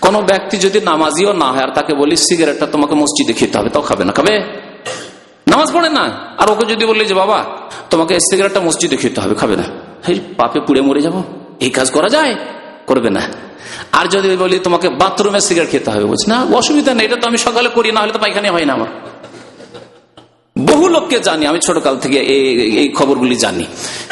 কোন ব্যক্তি যদি নামাজিও না হয় আর তাকে বলি, সিগারেটটা তোমাকে মসজিদে খেতে হবে, তাও খাবে না। খাবে? নামাজ পড়ে না। আর ওকে যদি বললে যে, বাবা, তোমাকে সিগারেটটা মসজিদে খেতে হবে, খাবে না। পাপে পুড়ে মরে যাব। এই কাজ করা যায়? করবে না। আর যদি বলি, তোমাকে বাথরুমে সিগারেট খেতে হবে, বলছি, না, অসুবিধা নেই, এটা তো আমি সকালে করি, না হলে তো পায়খানে হয় না আমার। বহু লোককে জানি, আমি ছোটকাল থেকে এই খবরগুলি জানি।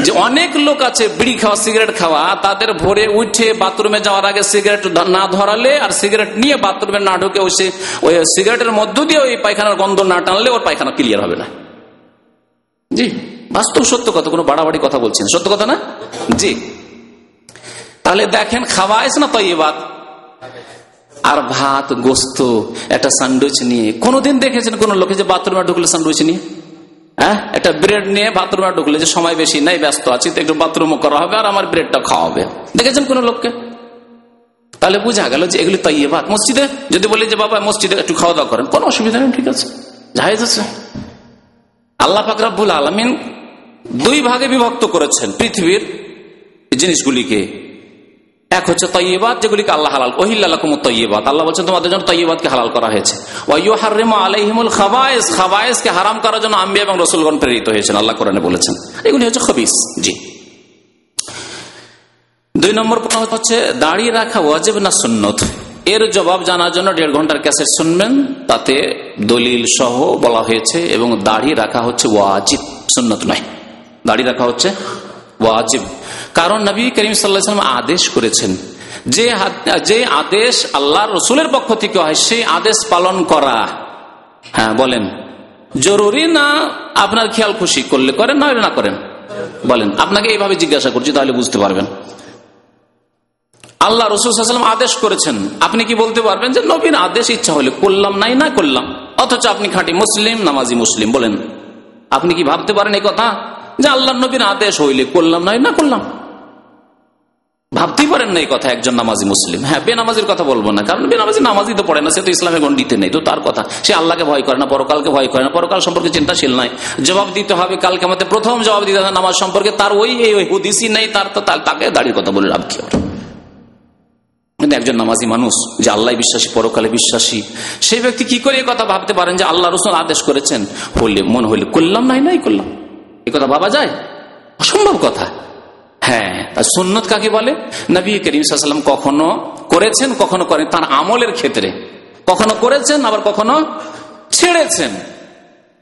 যে অনেক লোক আছে বিড়ি খাওয়া, সিগারেট খাওয়া, তাদের ভোরে উঠে বাথরুমে যাওয়ার আগে সিগারেট না ধরালে আর সিগারেট নিয়ে বাথরুমে না ঢুকে ওই ওই সিগারেটের মধ্য দিয়ে ওই পায়খানার গন্ধ না টানলে ওর পায়খানা ক্লিয়ার হবে না। জি, বাস্তব সত্য কথা, কোনো বাড়াবাড়ি কথা বলছেন সত্য কথা না? জি। তাহলে দেখেন খাওয়াইস না তো বাদ আর ভাত, গোস্ত, একটা স্যান্ডউইচ নিয়ে। কোনোদিন দেখেছেন কোন লোকে যে বাথরুমে ঢুকলে স্যান্ডউইচ নিয়ে? হ্যাঁ? একটা ব্রেড নিয়ে বাথরুমে ঢুকলে যে সময় বেশি, নাই, ব্যস্ত আছি, তো একটু বাথরুমও করা হবে আর আমার ব্রেডটা খাওয়া হবে। দেখেছেন কোন লোককে? তাহলে বুঝা গেল যে এগুলি তাই ভাত মসজিদে যদি বলি যে, বাবা, মসজিদে একটু খাওয়া দাওয়া করেন, কোনো অসুবিধা নেই, ঠিক আছে। জাহেজ আছে। আল্লাহ ফাকরাবুল আলমিন দুই ভাগে বিভক্ত করেছেন পৃথিবীর জিনিসগুলিকে। এক হচ্ছে তৈবাদ যেগুলিকে আল্লাহ হালাল ওহিল্লাকুম তৈবাদ আল্লাহ বলছেন, তোমাদের জন্য তৈবাদকে হালাল করা হয়েছে। খাবায়েসকে হারাম করার জন্য আম্বি এবং রসুলগণ প্রেরিত হয়েছেন, আল্লাহ কোরআনে বলেছেন। এগুলি হচ্ছে খবিস। জি। দুই নম্বর প্রশ্ন হচ্ছে, দাঁড়িয়ে রাখা ওয়াজেব না সুন্নত? এর জবাব জানার জন্য দেড় ঘণ্টার ক্যাসেট শুনবেন, তাতে দলিল সহ বলা হয়েছে এবং দাড়ি রাখা হচ্ছে ওয়াজিব, সুন্নত নয়। দাড়ি রাখা হচ্ছে ওয়াজিব। কারণ নবী করিম সাল্লাম আদেশ করেছেন, যে যে আদেশ আল্লাহ রসুলের পক্ষ থেকে হয়, সেই আদেশ পালন করা। হ্যাঁ বলেন। জরুরি না আপনার খেয়াল খুশি করলে করেন, না না করেন? বলেন। আপনাকে এইভাবে জিজ্ঞাসা করছি, তাহলে বুঝতে পারবেন। আল্লাহ রসুলাম আদেশ করেছেন। আপনি কি বলতে পারবেন যে নবীন আদেশ ইচ্ছা হলে করলাম, নাই না করলাম? অথচ আপনি খাঁটি মুসলিম, নামাজি মুসলিম, বলেন। আপনি কি ভাবতে পারেন এই কথা? যে আল্লাহ নবীন আদেশ হইলে করলাম, নাই না করলাম? ভাবতেই পারেন না এই কথা, একজন নামাজি মুসলিম। হ্যাঁ বেনামাজির কথা বলব না, কারণ বেনামাজি নামাজি তো পড়ে না, সে তো ইসলামের গণ্ডিতে নেই, তো তার কথা। সে আল্লাহকে ভয় করে না, পরকালকে ভয় করে না, পরকাল সম্পর্কে চিন্তাশীল নাই জবাব দিতে হবে কালকে আমাদের প্রথম জবাব দিতে হবে নামাজ সম্পর্কে, তার ওই, এই হুদিসই নেই, তার তো তাকে দাঁড়িয়ে কথা বলে লাভ কি একজন নামাজি মানুষ যে আল্লাহ বিশ্বাসী, পরকালে বিশ্বাসী, সেই ব্যক্তি কি করে কথা ভাবতে পারেন যে আল্লাহ রসুল আদেশ করেছেন? হলে মন হইলে করলাম নাই নাই করলাম। এ কথা ভাবা যায়? অসম্ভব কথা। হ্যাঁ সুন্নত কাকে বলে? নবী করিম সাল্লাম কখনো করেছেন, কখনো করেন, তার আমলের ক্ষেত্রে। কখনো করেছেন, আবার কখনো ছেড়েছেন।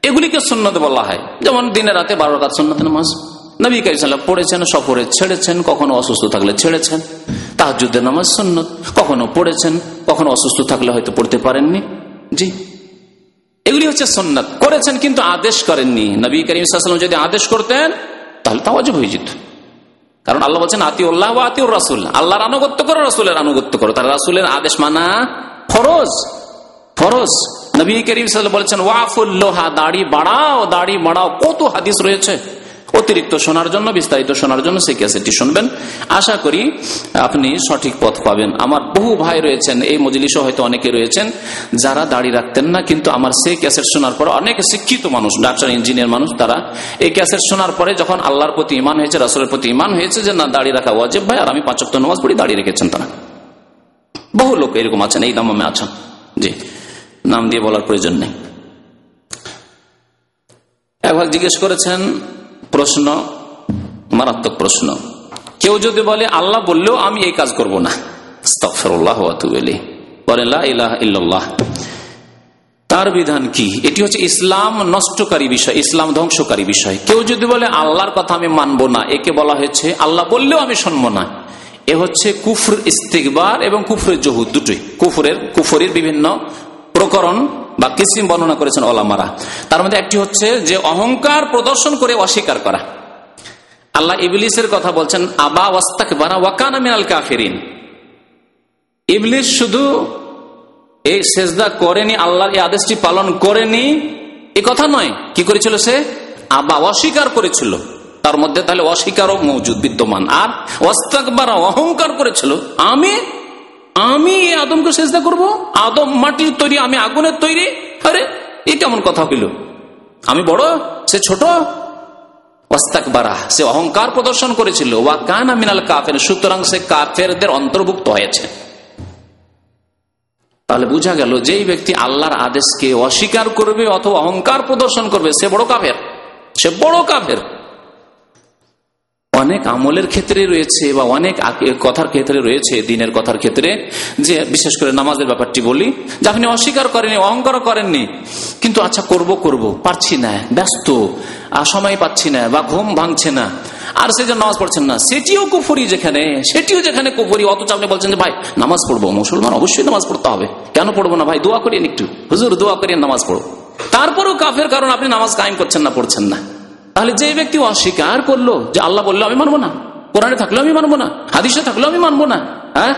এগুলিকে সুন্নত বলা হয়। যেমন দিনে রাতে বারো রাত সুন্নত নামাজ। নবী কাইসাল্লাম পড়েছেন, সফরে ছেড়েছেন, কখনো অসুস্থ থাকলে ছেড়েছেন। তাহাজুদ্দের নামাজ সুন্নত। কখনো পড়েছেন, কখনো অসুস্থ থাকলে হয়তো পড়তে পারেননি। জি। এগুলি হচ্ছে সন্ন্যত করেছেন কিন্তু আদেশ করেননি। নবী করিম যদি আদেশ করতেন, তাহলে তাও হয়ে যেত। কারণ আল্লাহ বলছেন আতি উল্লাহ আতিউর রাসুল। আল্লাহর আনুগত্য করো, রাসুলের আনুগত্য করো। তার রাসুলের আদেশ মানা ফরজ ফরজ। নবী করিম বলেছেন ওয়াফুল্লোহা দাড়ি বাড়াও দাড়ি বাড়াও। কত হাদিস রয়েছে। অতিরিক্ত শোনার জন্য, বিস্তারিত শোনার জন্য সেই ক্যাসেটটি শুনবেন। আশা করি আপনি সঠিক পথ পাবেন। আমার বহু ভাই রয়েছেন, এই মজলিসও হয়তো অনেকে রয়েছেন, যারা দাড়ি রাখতেন না, কিন্তু আমার সেই ক্যাসেট শোনার পর অনেক শিক্ষিত মানুষ, ডাক্তার, ইঞ্জিনিয়ার মানুষ তারা এই ক্যাসেট শোনার পরে যখন আল্লাহর প্রতি ইমান হয়েছে, রাসুলের প্রতি ইমান হয়েছে যে, না, দাড়ি রাখা ওয়াজেব ভাই, আর আমি পাঁচক্ত নামাজ পড়ি দাঁড়িয়ে রেখেছেন তারা। বহু লোক এরকম আছেন, এই দামে আছেন। জি, নাম দিয়ে বলার প্রয়োজন নেই। একবার জিজ্ঞেস করেছেন প্রশ্ন, মারাত্মক প্রশ্ন। কেউ যদি বলে, আল্লাহ বললেও আমি এই কাজ করব না। তার বিধান কি? এটি হচ্ছে ইসলাম নষ্টকারী বিষয়, ইসলাম ধ্বংসকারী বিষয়। কেউ যদি বলে, আল্লাহর কথা আমি মানবো না, একে বলা হয়েছে, আল্লাহ বললেও আমি শুনব না। এ হচ্ছে কুফর ইস্তিকবার এবং কুফরের জহুদ দুটোই। কুফরের কুফরের বিভিন্ন প্রকরণ বা কিসিম বর্ণনা করেছেন ওলামারা। তার মধ্যে একটি হচ্ছে যে অহংকার প্রদর্শন করে অস্বীকার করা। আল্লাহ ইবলিসের কথা বলছেন, আবা ওয়াস্তাক বারা ওয়াকানা মিনাল কাফেরিন। ইবলিস শুধু এই সেজদা করেনি, আল্লাহর এই আদেশটি পালন করেনি, এ কথা নয়। কি করেছিল সে? আবা অস্বীকার করেছিল। তার মধ্যে তাহলে অস্বীকারও মৌজুদ, বিদ্যমান। আর ওয়াস্তাক বারা অহংকার করেছিল। আমি আমি আদমকে চেষ্টা করব? আদম মাটির তৈরি, আমি আগুনের তৈরি? আরে এ কেমন কথা হইল। আমি বড়, সে ছোট? বারা সে অহংকার প্রদর্শন করেছিল। ওয়া কান আমিনাল কাফের, সুতরাং সে কাফেরদের অন্তর্ভুক্ত হয়েছে। তাহলে বুঝা গেল, যেই ব্যক্তি আল্লাহর আদেশকে অস্বীকার করবে অথবা অহংকার প্রদর্শন করবে, সে বড় কাফের। সে বড় কাফের। অনেক আমলের ক্ষেত্রে রয়েছে বা অনেক কথার ক্ষেত্রে রয়েছে, দিনের কথার ক্ষেত্রে, যে বিশেষ করে নামাজের ব্যাপারটি বলি, যে আপনি অস্বীকার করেনি অহংকার করেননি, কিন্তু আচ্ছা করব করব, পারছি না, ব্যস্ত আর সময় পাচ্ছি না বা ঘুম ভাঙছে না, আর সে যে নামাজ পড়ছেন না, সেটিও কুফুরি যেখানে, সেটিও যেখানে কুফুরি, অথচ আপনি বলছেন যে, ভাই, নামাজ পড়ব, মুসলমান অবশ্যই নামাজ পড়তে হবে, কেন পড়ব না, ভাই, দোয়া করিয়ে একটু, হুজুর, দোয়া করিয়ে নামাজ পড়ো। তারপরেও কাফের কারণ আপনি নামাজ কায়েম করছেন না, পড়ছেন না। তাহলে যে ব্যক্তি অস্বীকার করল যে আল্লাহ বলল, আমি মানবো না। কোরআনে থাকলেও আমি মানবো না, হাদিসে থাকলেও আমি মানবো না হ্যাঁ?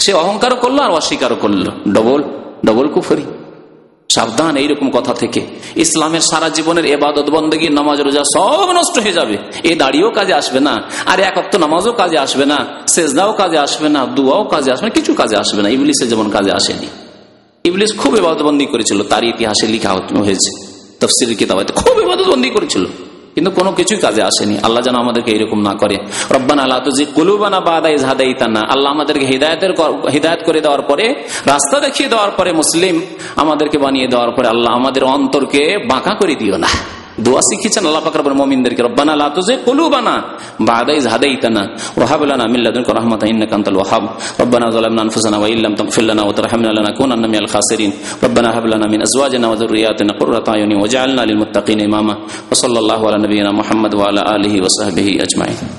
সে অহংকারও করল আর অস্বীকারও করল। ডবল ডবল কুফরি। সাবধান এইরকম কথা থেকে। ইসলামের সারা জীবনের এবাদত বন্দী নামাজ, রোজা সব নষ্ট হয়ে যাবে। এ দাড়িও কাজে আসবে না, আর এক অক্ত নামাজও কাজে আসবে না, সেজদাও কাজে আসবে না, দুয়াও কাজে আসবে না, কিছু কাজে আসবে না। ইবলিসের যেমন কাজে আসেনি। ইবলিস খুব এবাদতবন্দি করেছিল তার ইতিহাসে লিখা হয়েছে। তফসিল কিতাবাতে খুব এবাদতবন্দি করেছিল। কিন্তু কোনো কিছুই কাজে আসেনি। আল্লাহ যেন আমাদেরকে এরকম না করে। রব্বান আল্লাহ তুজি কুলুবানা তা না আল্লাহ আমাদেরকে হৃদায়তের হৃদায়ত করে দেওয়ার পরে, রাস্তা দেখিয়ে দেওয়ার পরে মুসলিম আমাদেরকে বানিয়ে দেওয়ার পরে আল্লাহ আমাদের অন্তরকে বাঁকা করে দিও না। দোয়া শিখিয়েছেন আল্লাহ পাক রব্বুল মুমিনদেরকে, রব্বানা লা তুযিগ কুলুবানা বা'দা ইয হাদাইতানা ওয়া হাব লানা মিন লাদুনকা রাহমাতান ইন্নাকা আনতাল ওয়াহ্হাব রব্বানা যালামনা আনফুসানা ওয়া ইল্লাম তাগফির লানা ওয়া তারহামনা লানাকুনান্না মিনাল খাসিরিন, রব্বানা হাব লানা মিন আজওয়াজিনা ওয়া যুররিয়াতিনা কুররাতা আয়ুনি ওয়াজ'alna লিল মুত্তাকিনা ইমামা, ওয়া সাল্লাল্লাহু আলা নাবিয়িনা মুহাম্মদ ওয়া আলা আলিহি ওয়া সাহবিহি আজমাইন.